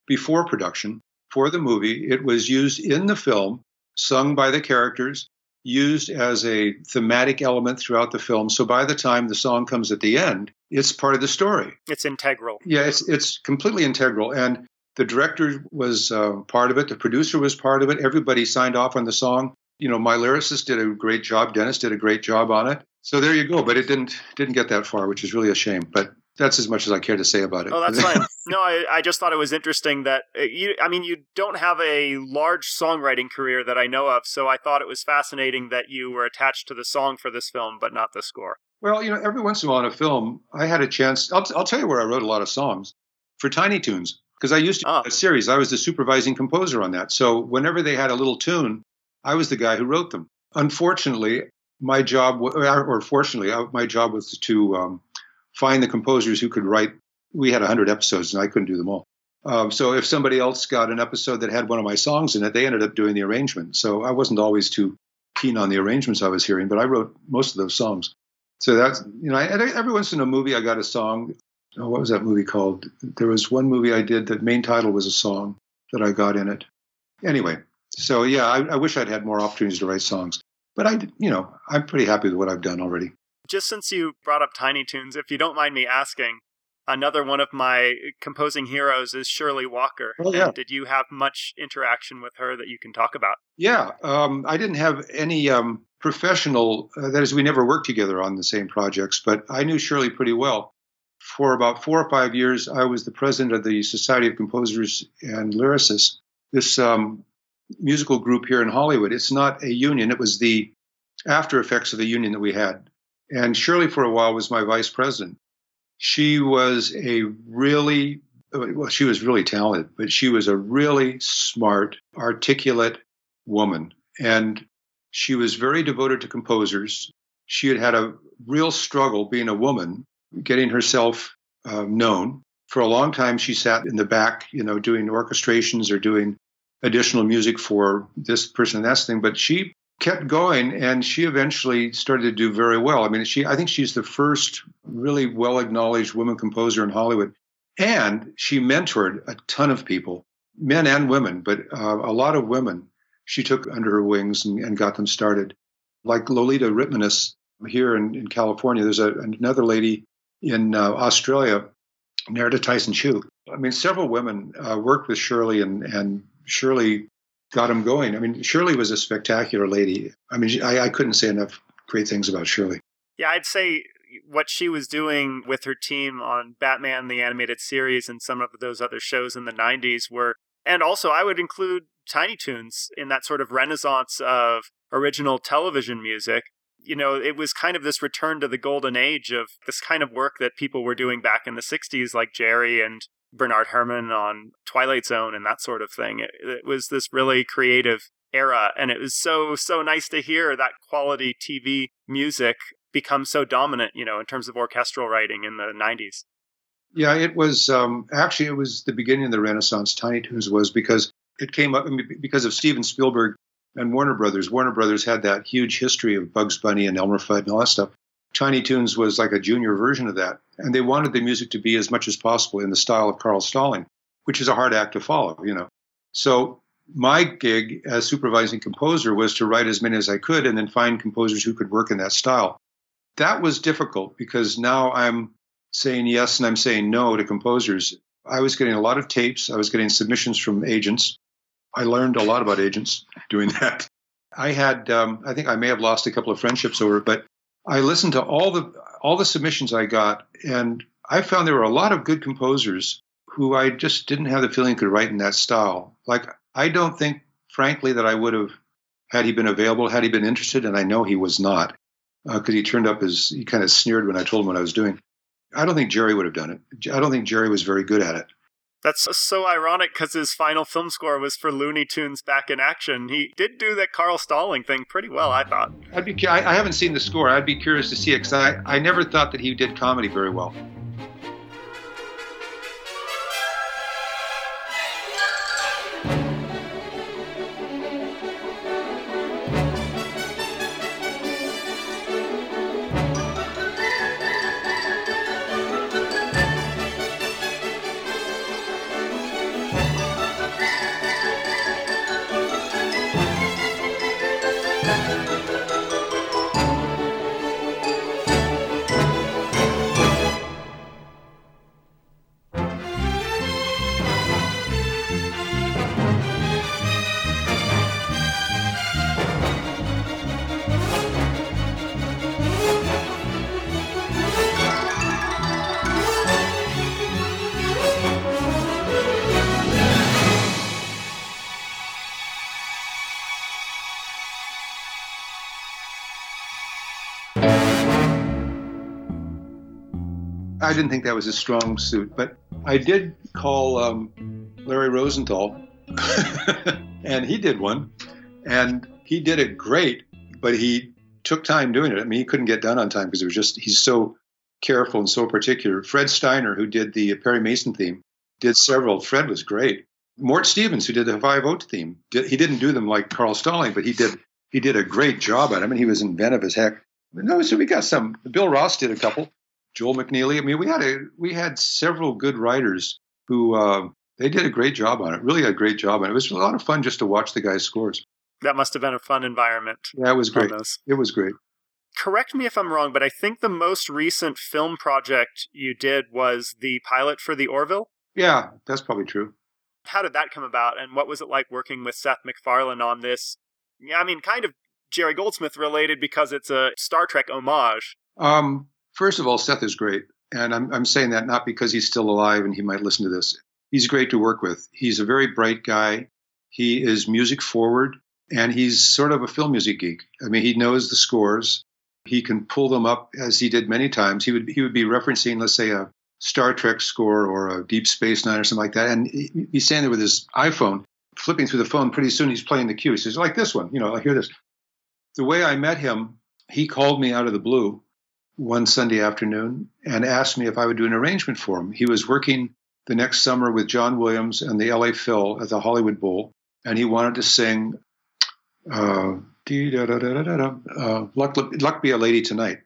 before production for the movie. It was used in the film, sung by the characters, used as a thematic element throughout the film. So by the time the song comes at the end, it's part of the story.
It's integral.
Yeah, it's it's completely integral. And the director was uh, part of it. The producer was part of it. Everybody signed off on the song. You know, my lyricist did a great job. Dennis did a great job on it. So there you go. But it didn't didn't get that far, which is really a shame. But that's as much as I care to say about it.
Oh, that's fine. *laughs* No, I, I just thought it was interesting that uh, you. I mean, you don't have a large songwriting career that I know of, so I thought it was fascinating that you were attached to the song for this film, but not the score.
Well, you know, every once in a while in a film, I had a chance. I'll, I'll tell you where I wrote a lot of songs for Tiny Toons because I used to oh. a series. I was the supervising composer on that. So whenever they had a little tune, I was the guy who wrote them. Unfortunately, my job, or fortunately, uh, my job was to um, find the composers who could write. We had 100 episodes, and I couldn't do them all. Um, so if somebody else got an episode that had one of my songs in it, they ended up doing the arrangement. So I wasn't always too keen on the arrangements I was hearing, but I wrote most of those songs. So that's you know, I, every once in a movie I got a song. Oh, what was that movie called? There was one movie I did that main title was a song that I got in it. Anyway, so yeah, I, I wish I'd had more opportunities to write songs. But I, you know, I'm pretty happy with what I've done already.
Just since you brought up Tiny Toons, if you don't mind me asking, another one of my composing heroes is Shirley Walker.
Oh, yeah.
And did you have much interaction with her that you can talk about?
Yeah, um, I didn't have any um, professional. Uh, that is, we never worked together on the same projects, but I knew Shirley pretty well. For about four or five years, I was the president of the Society of Composers and Lyricists. This um, musical group here in Hollywood. It's not a union, it was the after effects of the union that we had. And Shirley, for a while, was my vice president. She was a really, well, she was really talented, but she was a really smart, articulate woman. And she was very devoted to composers. She had had a real struggle being a woman, getting herself uh, known. For a long time, she sat in the back, you know, doing orchestrations or doing additional music for this person and that thing. But she kept going and she eventually started to do very well. I mean, she I think she's the first really well acknowledged woman composer in Hollywood. And she mentored a ton of people, men and women, but uh, a lot of women she took under her wings and, and got them started. Like Lolita Ritmanis here in, in California, there's a, another lady in uh, Australia, Nerida Tyson Chu. I mean, several women uh, worked with Shirley and, and Shirley got him going. I mean, Shirley was a spectacular lady. I mean, I, I couldn't say enough great things about Shirley.
Yeah, I'd say what she was doing with her team on Batman the animated series and some of those other shows in the 90s were and also I would include Tiny Toons in that sort of renaissance of original television music. You know, it was kind of this return to the golden age of this kind of work that people were doing back in the 60s like Jerry and Bernard Herrmann on Twilight Zone and that sort of thing. It, it, was this really creative era. And it was so, so nice to hear that quality TV music become so dominant, you know, in terms of orchestral writing in the 90s.
Yeah, it was um, actually it was the beginning of the Renaissance. Tiny Toons was because it came up because of Steven Spielberg and Warner Brothers. Warner Brothers had that huge history of Bugs Bunny and Elmer Fudd and all that stuff. Tiny Toons was like a junior version of that, and they wanted the music to be as much as possible in the style of Carl Stalling, which is a hard act to follow, you know. So my gig as supervising composer was to write as many as I could and then find composers who could work in that style. That was difficult because now I'm saying yes and I'm saying no to composers. I was getting a lot of tapes. I was getting submissions from agents. I learned a lot about agents doing *laughs* that. I had, um, I think I may have lost a couple of friendships over it, but I listened to all the all the submissions I got, and I found there were a lot of good composers who I just didn't have the feeling could write in that style. Like I don't think, frankly, that I would have had he been available, had he been interested, and I know he was not because uh, he turned up as he kind of sneered when I told him what I was doing. I don't think Jerry would have done it. I don't think Jerry was very good at it.
That's so ironic because his final film score was for Looney Tunes Back in Action. He did do that Carl Stalling thing pretty well, I thought.
I'd be. I, haven't seen the score. I'd be curious to see it because I, I never thought that he did comedy very well. I didn't think that was a strong suit, but I did call um, Larry Rosenthal, *laughs* and he did one, and he did it great, but he took time doing it. I mean, he couldn't get done on time because it was just he's so careful and so particular. Fred Steiner, who did the Perry Mason theme, did several. Fred was great. Mort Stevens, who did the Five-O theme, did, he didn't do them like Carl Stalling, but he did he did a great job at them, and he was inventive as heck. No, so we got some. Bill Ross did a couple. Joel McNeely. I mean, we had a we had several good writers who uh, they did a great job on it. Really, a great job, and it was a lot of fun just to watch the guys' scores.
That must have been a fun environment.
Yeah, it was great. It was great.
Correct me if I'm wrong, but I think the most recent film project you did was the pilot for the Orville.
Yeah, that's probably true.
How did that come about, and what was it like working with Seth MacFarlane on this? Yeah, I mean, kind of Jerry Goldsmith related because it's a Star Trek homage.
Um, First of all, Seth is great. And I'm, I'm saying that not because he's still alive and he might listen to this. He's great to work with. He's a very bright guy. He is music forward and he's sort of a film music geek. I mean, he knows the scores. He can pull them up as he did many times. He would he would be referencing, let's say, a Star Trek score or a Deep Space Nine or something like that, and he's standing there with his iPhone, flipping through the phone. Pretty soon, he's playing the cue. He says, "Like this one, you know, I hear this." The way I met him, he called me out of the blue one Sunday afternoon and asked me if I would do an arrangement for him. He was working the next summer with John Williams and the LA Phil at the Hollywood Bowl, and he wanted to sing uh, uh, Luck, Luck Be a Lady Tonight.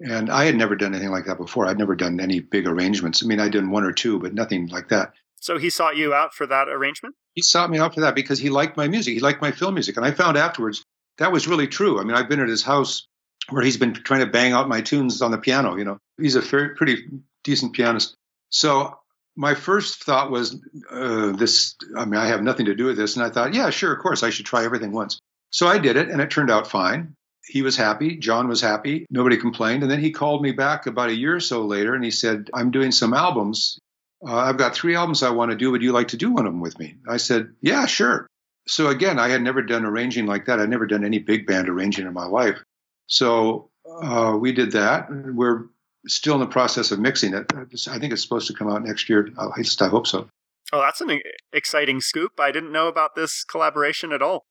And I had never done anything like that before. I'd never done any big arrangements. I mean, I'd done one or two, but nothing like that.
So he sought you out for that arrangement?
He sought me out for that because he liked my music. He liked my film music. And I found afterwards that was really true. I mean, I've been at his house where he's been trying to bang out my tunes on the piano. You know, he's a very, pretty decent pianist. So my first thought was uh, this. I mean, I have nothing to do with this, and I thought, yeah, sure, of course, I should try everything once. So I did it, and it turned out fine. He was happy. John was happy. Nobody complained. And then he called me back about a year or so later, and he said, "I'm doing some albums. Uh, I've got three albums I want to do. Would you like to do one of them with me?" I said, "Yeah, sure." So again, I had never done arranging like that. I'd never done any big band arranging in my life. So uh, we did that. We're still in the process of mixing it. I think it's supposed to come out next year. At least I hope so.
Oh, that's an exciting scoop. I didn't know about this collaboration at all.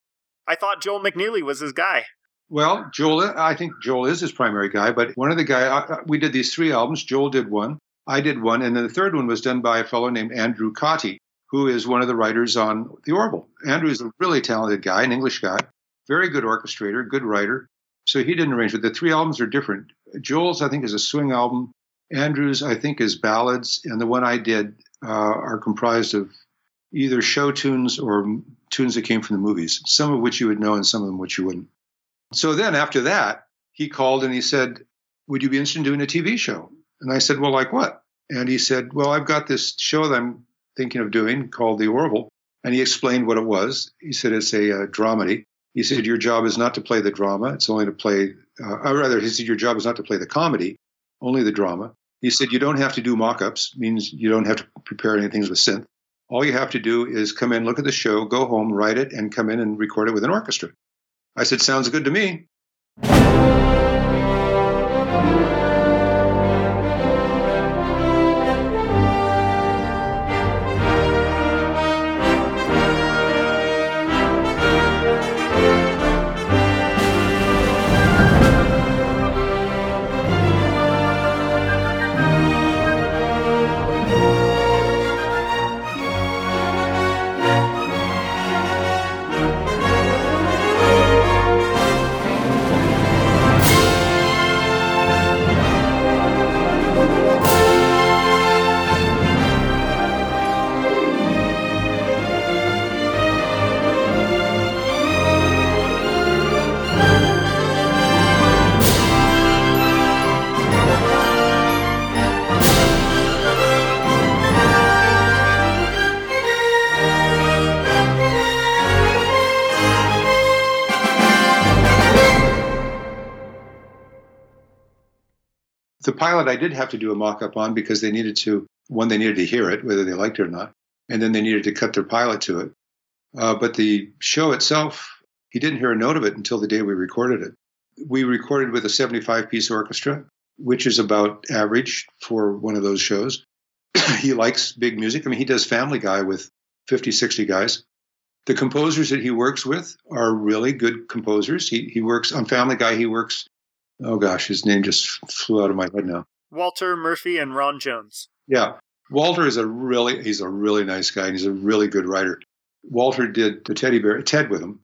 I thought Joel McNeely was his guy.
Well, Joel, I think Joel is his primary guy, but one of the guy we did these three albums. Joel did one, I did one, and then the third one was done by a fellow named Andrew Cottee, who is one of the writers on The Orville. Andrew is a really talented guy, an English guy, very good orchestrator, good writer. So he didn't arrange it. The three albums are different. Joel's, I think, is a swing album. Andrew's, I think, is ballads, and the one I did uh, are comprised of either show tunes or tunes that came from the movies, some of which you would know and some of them which you wouldn't. So then after that, he called and he said, Would you be interested in doing a TV show? And I said, Well, like what? And he said, Well, I've got this show that I'm thinking of doing called The Orville. And he explained what it was. He said, It's a uh, dramedy. He said, Your job is not to play the drama, it's only to play, uh, or rather, he said, Your job is not to play the comedy, only the drama. He said, You don't have to do mock ups, means you don't have to prepare anything with synth. All you have to do is come in, look at the show, go home, write it, and come in and record it with an orchestra. I said, Sounds good to me. The pilot I did have to do a mock up on because they needed to, one, they needed to hear it, whether they liked it or not, and then they needed to cut their pilot to it. Uh, but the show itself, he didn't hear a note of it until the day we recorded it. We recorded with a 75 piece orchestra, which is about average for one of those shows. *clears throat* he likes big music. I mean, he does Family Guy with 50, 60 guys. The composers that he works with are really good composers. He, he works on Family Guy, he works oh gosh, his name just flew out of my head now.
Walter Murphy and Ron Jones.
Yeah. Walter is a really he's a really nice guy and he's a really good writer. Walter did the teddy bear Ted with him.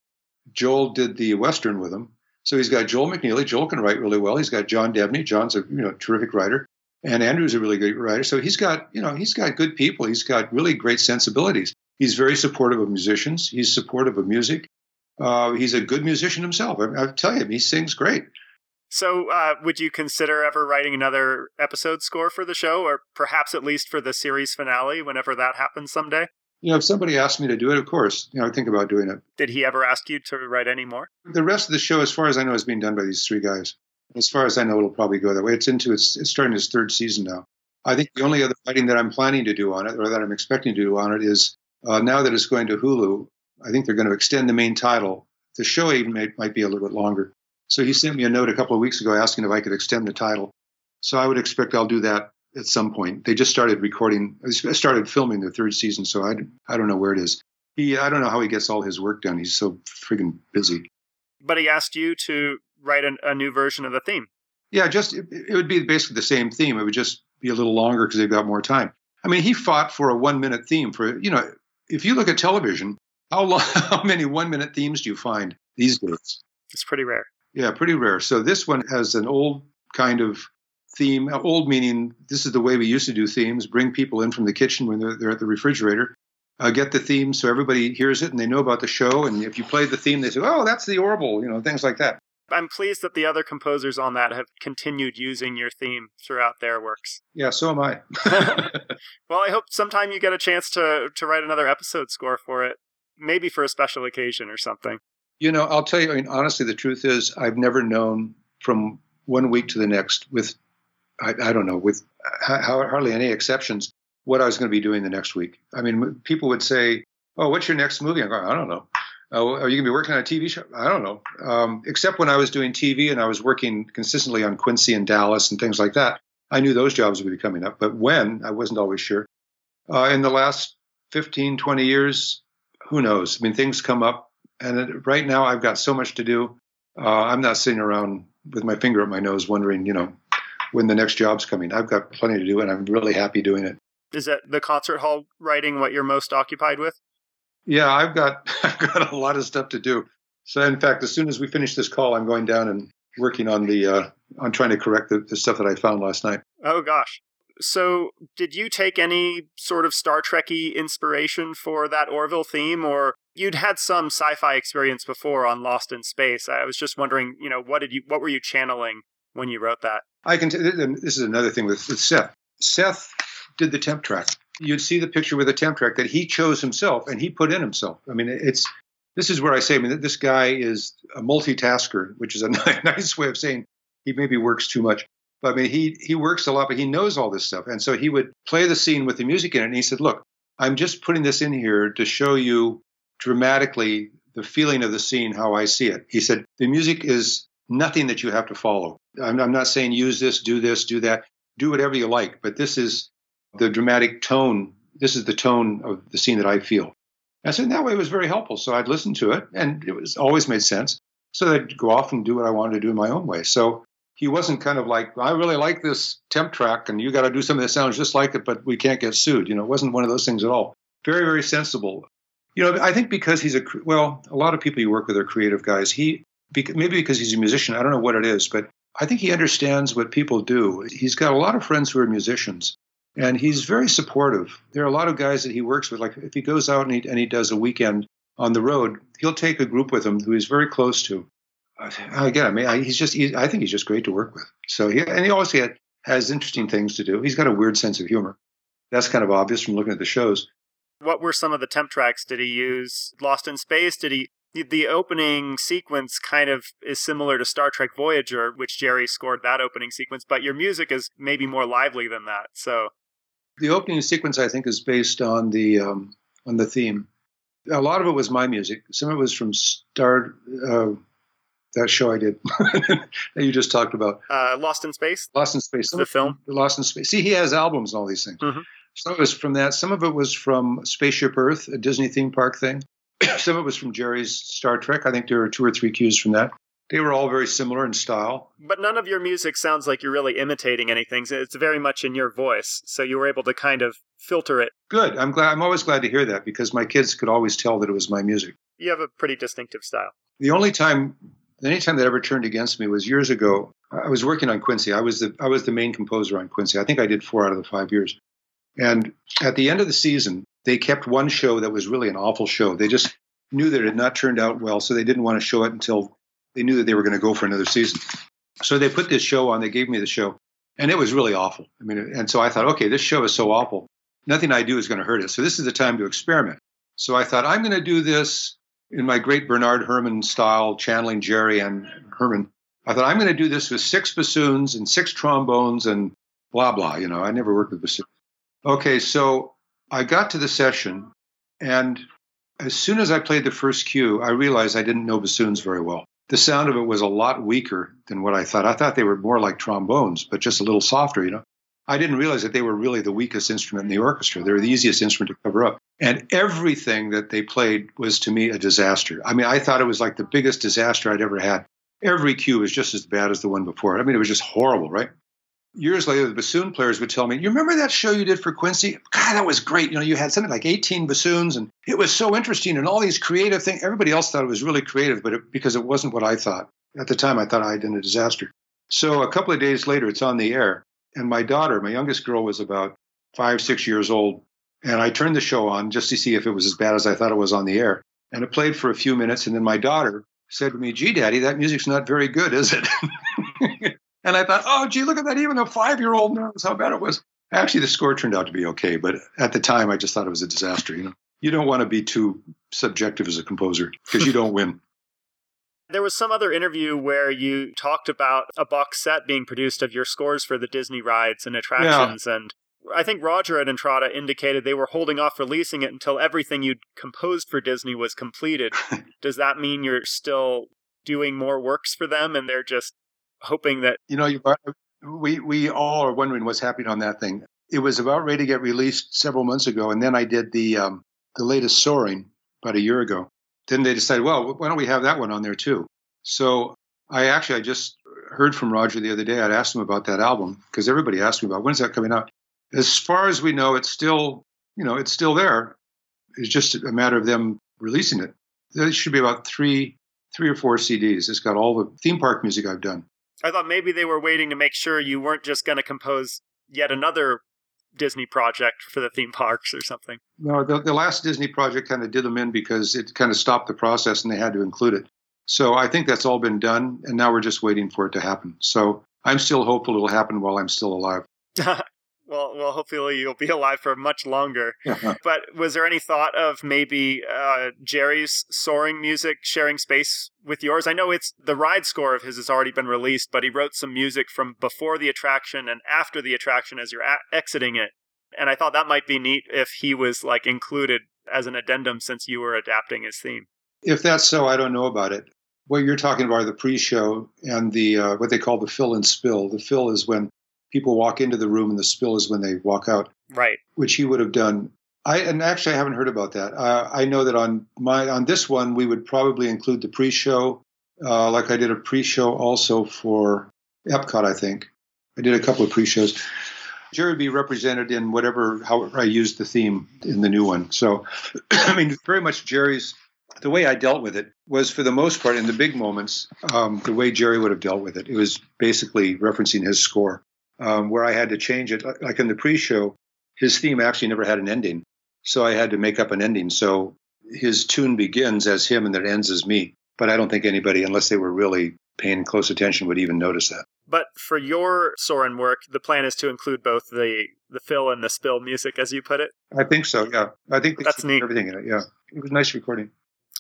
Joel did the western with him. So he's got Joel McNeely. Joel can write really well. He's got John Debney. John's a you know terrific writer, and Andrew's a really good writer. So he's got you know he's got good people. He's got really great sensibilities. He's very supportive of musicians. He's supportive of music. Uh, he's a good musician himself. I, I tell you, he sings great.
So, uh, would you consider ever writing another episode score for the show, or perhaps at least for the series finale, whenever that happens someday?
You know, if somebody asked me to do it, of course, you know, I'd think about doing it.
Did he ever ask you to write any more?
The rest of the show, as far as I know, is being done by these three guys. As far as I know, it'll probably go that way. It's into its, it's starting its third season now. I think the only other writing that I'm planning to do on it, or that I'm expecting to do on it, is uh, now that it's going to Hulu. I think they're going to extend the main title. The show even may, might be a little bit longer. So he sent me a note a couple of weeks ago asking if I could extend the title. So I would expect I'll do that at some point. They just started recording, started filming the third season, so I, I don't know where it is. He, I don't know how he gets all his work done. He's so friggin' busy.
But he asked you to write an, a new version of the theme.
Yeah, just it, it would be basically the same theme. It would just be a little longer because they've got more time. I mean, he fought for a one minute theme for you know. If you look at television, how long, *laughs* how many one minute themes do you find these days?
It's pretty rare.
Yeah, pretty rare. So this one has an old kind of theme. Old meaning this is the way we used to do themes. Bring people in from the kitchen when they're, they're at the refrigerator. Uh, get the theme so everybody hears it and they know about the show. And if you play the theme, they say, "Oh, that's the Orville," you know, things like that.
I'm pleased that the other composers on that have continued using your theme throughout their works.
Yeah, so am I. *laughs* *laughs*
well, I hope sometime you get a chance to to write another episode score for it, maybe for a special occasion or something.
You know, I'll tell you, I mean, honestly, the truth is, I've never known from one week to the next, with, I, I don't know, with hardly any exceptions, what I was going to be doing the next week. I mean, people would say, Oh, what's your next movie? I'm going, I don't know. Oh, are you going to be working on a TV show? I don't know. Um, except when I was doing TV and I was working consistently on Quincy and Dallas and things like that, I knew those jobs would be coming up. But when, I wasn't always sure. Uh, in the last 15, 20 years, who knows? I mean, things come up And it, right now, I've got so much to do. Uh, I'm not sitting around with my finger at my nose wondering, you know, when the next job's coming. I've got plenty to do, and I'm really happy doing it.
Is that the concert hall writing what you're most occupied with?
Yeah, I've got *laughs* I've got a lot of stuff to do. So, in fact, as soon as we finish this call, I'm going down and working on the uh, on trying to correct the, the stuff that I found last night.
Oh gosh. So, did you take any sort of Star Trekky inspiration for that Orville theme, or you'd had some sci-fi experience before on Lost in Space? I was just wondering, you know, what did you, what were you channeling when you wrote that?
I can. T- this is another thing with, with Seth. Seth did the temp track. You'd see the picture with the temp track that he chose himself and he put in himself. I mean, it's this is where I say, I mean, this guy is a multitasker, which is a *laughs* nice way of saying he maybe works too much. But I mean, he he works a lot, but he knows all this stuff, and so he would play the scene with the music in it. And he said, "Look, I'm just putting this in here to show you dramatically the feeling of the scene, how I see it." He said, "The music is nothing that you have to follow. I'm, I'm not saying use this, do this, do that, do whatever you like, but this is the dramatic tone. This is the tone of the scene that I feel." And so in that way, it was very helpful. So I'd listen to it, and it was always made sense. So I'd go off and do what I wanted to do in my own way. So he wasn't kind of like, I really like this temp track, and you got to do something that sounds just like it, but we can't get sued. You know, it wasn't one of those things at all. Very, very sensible. You know, I think because he's a well, a lot of people you work with are creative guys. He maybe because he's a musician. I don't know what it is, but I think he understands what people do. He's got a lot of friends who are musicians, and he's very supportive. There are a lot of guys that he works with. Like if he goes out and he, and he does a weekend on the road, he'll take a group with him who he's very close to, again, I mean, he's just, I think he's just great to work with. So he, and he always had, has interesting things to do. He's got a weird sense of humor. That's kind of obvious from looking at the shows.
What were some of the temp tracks? Did he use Lost in Space? Did he, the opening sequence kind of is similar to Star Trek Voyager, which Jerry scored that opening sequence, but your music is maybe more lively than that. So
the opening sequence, I think, is based on the um, on the theme. A lot of it was my music. Some of it was from Star uh, that show I did *laughs* that you just talked about.
Uh, Lost in Space.
Lost in Space.
Some the film.
Lost in Space. See, he has albums and all these things. Mm-hmm. Some of it was from that. Some of it was from Spaceship Earth, a Disney theme park thing. *clears throat* Some of it was from Jerry's Star Trek. I think there were two or three cues from that. They were all very similar in style.
But none of your music sounds like you're really imitating anything. It's very much in your voice. So you were able to kind of filter it.
Good. I'm glad. I'm always glad to hear that because my kids could always tell that it was my music.
You have a pretty distinctive style.
The only time any time that ever turned against me was years ago. I was working on Quincy. I was the I was the main composer on Quincy. I think I did four out of the five years. And at the end of the season, they kept one show that was really an awful show. They just knew that it had not turned out well, so they didn't want to show it until they knew that they were going to go for another season. So they put this show on. They gave me the show, and it was really awful. I mean, and so I thought, okay, this show is so awful. Nothing I do is going to hurt it. So this is the time to experiment. So I thought I'm going to do this in my great Bernard Herrmann style, channeling Jerry and Herrmann. I thought I'm going to do this with six bassoons and six trombones and blah blah. You know, I never worked with bassoons. Okay, so I got to the session, and as soon as I played the first cue, I realized I didn't know bassoons very well. The sound of it was a lot weaker than what I thought. I thought they were more like trombones, but just a little softer, you know. I didn't realize that they were really the weakest instrument in the orchestra. They were the easiest instrument to cover up. And everything that they played was to me a disaster. I mean, I thought it was like the biggest disaster I'd ever had. Every cue was just as bad as the one before. I mean, it was just horrible, right? Years later, the bassoon players would tell me, You remember that show you did for Quincy? God, that was great. You know, you had something like 18 bassoons, and it was so interesting, and all these creative things. Everybody else thought it was really creative, but it, because it wasn't what I thought. At the time, I thought I had done a disaster. So a couple of days later, it's on the air, and my daughter, my youngest girl, was about five, six years old. And I turned the show on just to see if it was as bad as I thought it was on the air. And it played for a few minutes. And then my daughter said to me, Gee, Daddy, that music's not very good, is it? *laughs* and I thought, Oh, gee, look at that. Even a five year old knows how bad it was. Actually, the score turned out to be okay. But at the time, I just thought it was a disaster. You know, you don't want to be too subjective as a composer because you don't win.
There was some other interview where you talked about a box set being produced of your scores for the Disney rides and attractions. Yeah. And I think Roger at Intrada indicated they were holding off releasing it until everything you'd composed for Disney was completed. *laughs* Does that mean you're still doing more works for them and they're just hoping that.
You know, you, we, we all are wondering what's happening on that thing. It was about ready to get released several months ago. And then I did the, um, the latest Soarin' about a year ago. then they decided, well, why don't we have that one on there too? So I actually I just heard from Roger the other day. I'd asked him about that album because everybody asked me about when's that coming out. As far as we know, it's still you know it's still there. It's just a matter of them releasing it. There should be about three three or four CDs. It's got all the theme park music I've done.
I thought maybe they were waiting to make sure you weren't just going to compose yet another Disney project for the theme parks or something.
No, the, the last Disney project kind of did them in because it kind of stopped the process and they had to include it. So I think that's all been done, and now we're just waiting for it to happen. So I'm still hopeful it'll happen while I'm still alive. *laughs*
well, well, hopefully you'll be *laughs* alive for much longer. *laughs* but was there any thought of maybe uh, Jerry's Soarin' music sharing space with yours? I know it's the ride score of his has already been released, but he wrote some music from before the attraction and after the attraction as you're a- exiting it. And I thought that might be neat if he was like included as an addendum since you were adapting his theme.
If that's so, I don't know about it. What you're talking about are the pre-show and the uh, what they call the fill and spill. The fill is when people walk into the room, and the spill is when they walk out.
Right.
Which he would have done. I and actually I haven't heard about that. Uh, I know that on my on this one we would probably include the pre-show, uh, like I did a pre-show also for Epcot. I think I did a couple of pre-shows. Jerry would be represented in whatever how I used the theme in the new one. So, *clears throat* I mean, very much Jerry's the way I dealt with it was, for the most part, in the big moments, um, the way Jerry would have dealt with it. It was basically referencing his score, um, where I had to change it. Like in the pre-show, his theme actually never had an ending, so I had to make up an ending. So his tune begins as him and it ends as me. But I don't think anybody, unless they were really paying close attention, would even notice that.
But for your Soarin' work, the plan is to include both the the fill and the spill music, as you put it.
I think so. Yeah, I think
that's neat.
Everything in it. Yeah, it was a nice recording.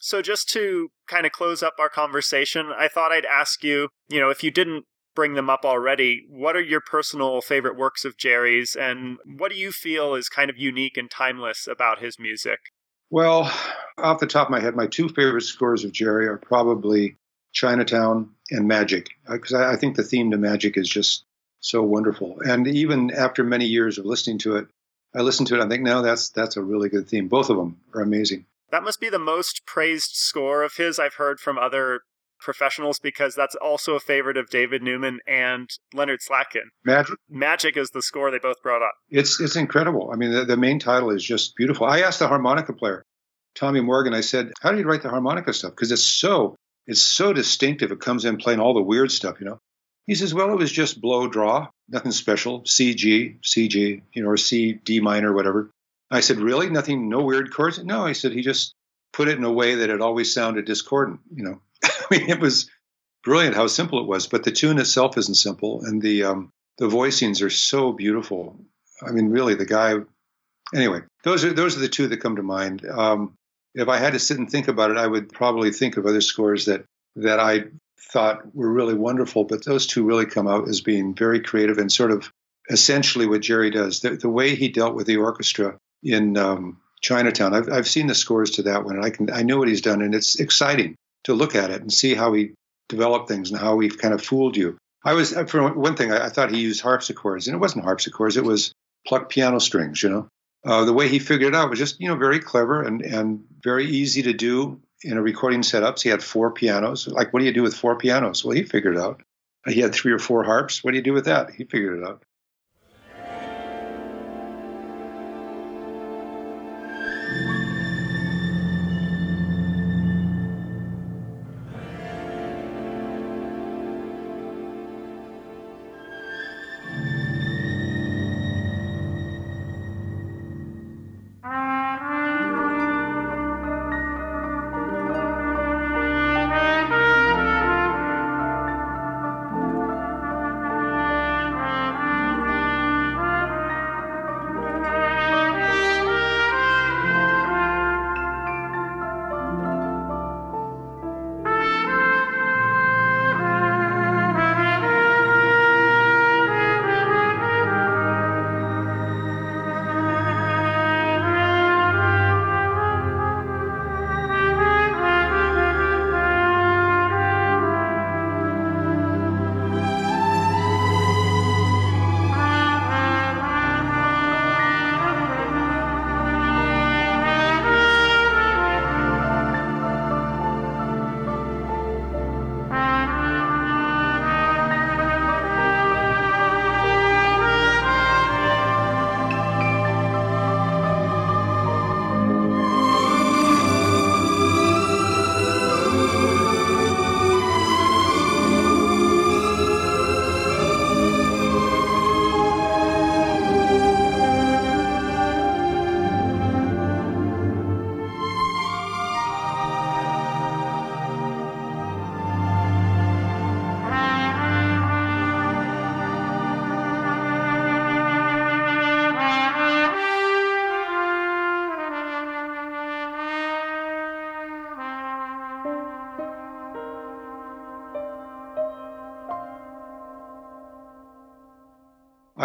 So, just to kind of close up our conversation, I thought I'd ask you, you know, if you didn't bring them up already, what are your personal favorite works of Jerry's, and what do you feel is kind of unique and timeless about his music?
Well, off the top of my head, my two favorite scores of Jerry are probably Chinatown and Magic, uh, because I, I think the theme to Magic is just so wonderful. And even after many years of listening to it, I listen to it. I think, no, that's that's a really good theme. Both of them are amazing.
That must be the most praised score of his I've heard from other professionals because that's also a favorite of David Newman and Leonard Slatkin.
Magic.
Magic is the score they both brought up.
It's it's incredible. I mean, the, the main title is just beautiful. I asked the harmonica player, Tommy Morgan. I said, "How do you write the harmonica stuff? Because it's so it's so distinctive. It comes in playing all the weird stuff, you know." He says, "Well, it was just blow draw, nothing special. C G C G, you know, or C D minor, whatever." I said, Really? Nothing, no weird chords? No, he said, he just put it in a way that it always sounded discordant. You know, I *laughs* mean, it was brilliant how simple it was, but the tune itself isn't simple. And the, um, the voicings are so beautiful. I mean, really, the guy. Anyway, those are those are the two that come to mind. Um, if I had to sit and think about it, I would probably think of other scores that that I thought were really wonderful. But those two really come out as being very creative and sort of essentially what Jerry does. The, the way he dealt with the orchestra in um, Chinatown. I've, I've seen the scores to that one, and I can I know what he's done, and it's exciting to look at it and see how he developed things and how he kind of fooled you. I was for one thing, I, I thought he used harpsichords, and it wasn't harpsichords; it was plucked piano strings. You know, uh, the way he figured it out was just you know very clever and and very easy to do in a recording setup. So he had four pianos. Like, what do you do with four pianos? Well, he figured it out. He had three or four harps. What do you do with that? He figured it out.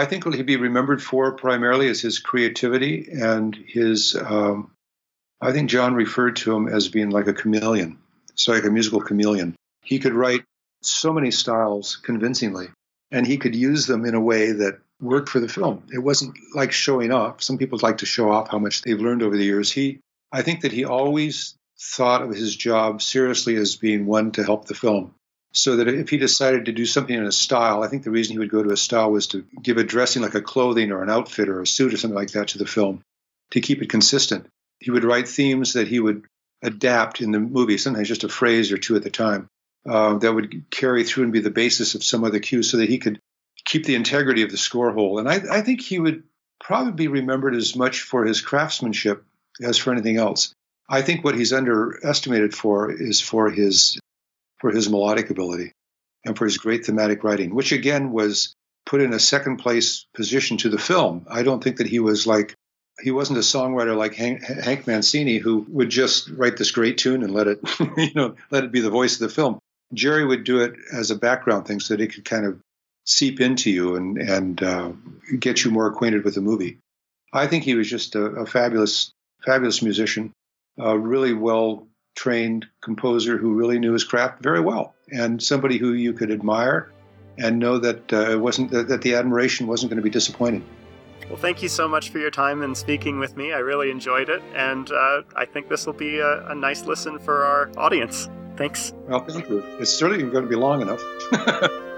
I think what he'd be remembered for primarily is his creativity and his. Um, I think John referred to him as being like a chameleon, so like a musical chameleon. He could write so many styles convincingly, and he could use them in a way that worked for the film. It wasn't like showing off. Some people like to show off how much they've learned over the years. He, I think that he always thought of his job seriously as being one to help the film. So that if he decided to do something in a style, I think the reason he would go to a style was to give a dressing like a clothing or an outfit or a suit or something like that to the film to keep it consistent. He would write themes that he would adapt in the movie, sometimes just a phrase or two at the time, uh, that would carry through and be the basis of some other cue so that he could keep the integrity of the score whole. And I, I think he would probably be remembered as much for his craftsmanship as for anything else. I think what he's underestimated for is for his for his melodic ability and for his great thematic writing, which again was put in a second place position to the film. I don't think that he was like he wasn't a songwriter like Hank, Hank Mancini who would just write this great tune and let it *laughs* you know let it be the voice of the film. Jerry would do it as a background thing so that it could kind of seep into you and and uh, get you more acquainted with the movie. I think he was just a, a fabulous fabulous musician a really well trained composer who really knew his craft very well, and somebody who you could admire and know that uh, it wasn't that, the admiration wasn't going to be disappointing.
Well, thank you so much for your time and speaking with me. I really enjoyed it, and uh, I think this will be a, a nice listen for our audience. Thanks.
Well, thank you. It's certainly going to be long enough. *laughs*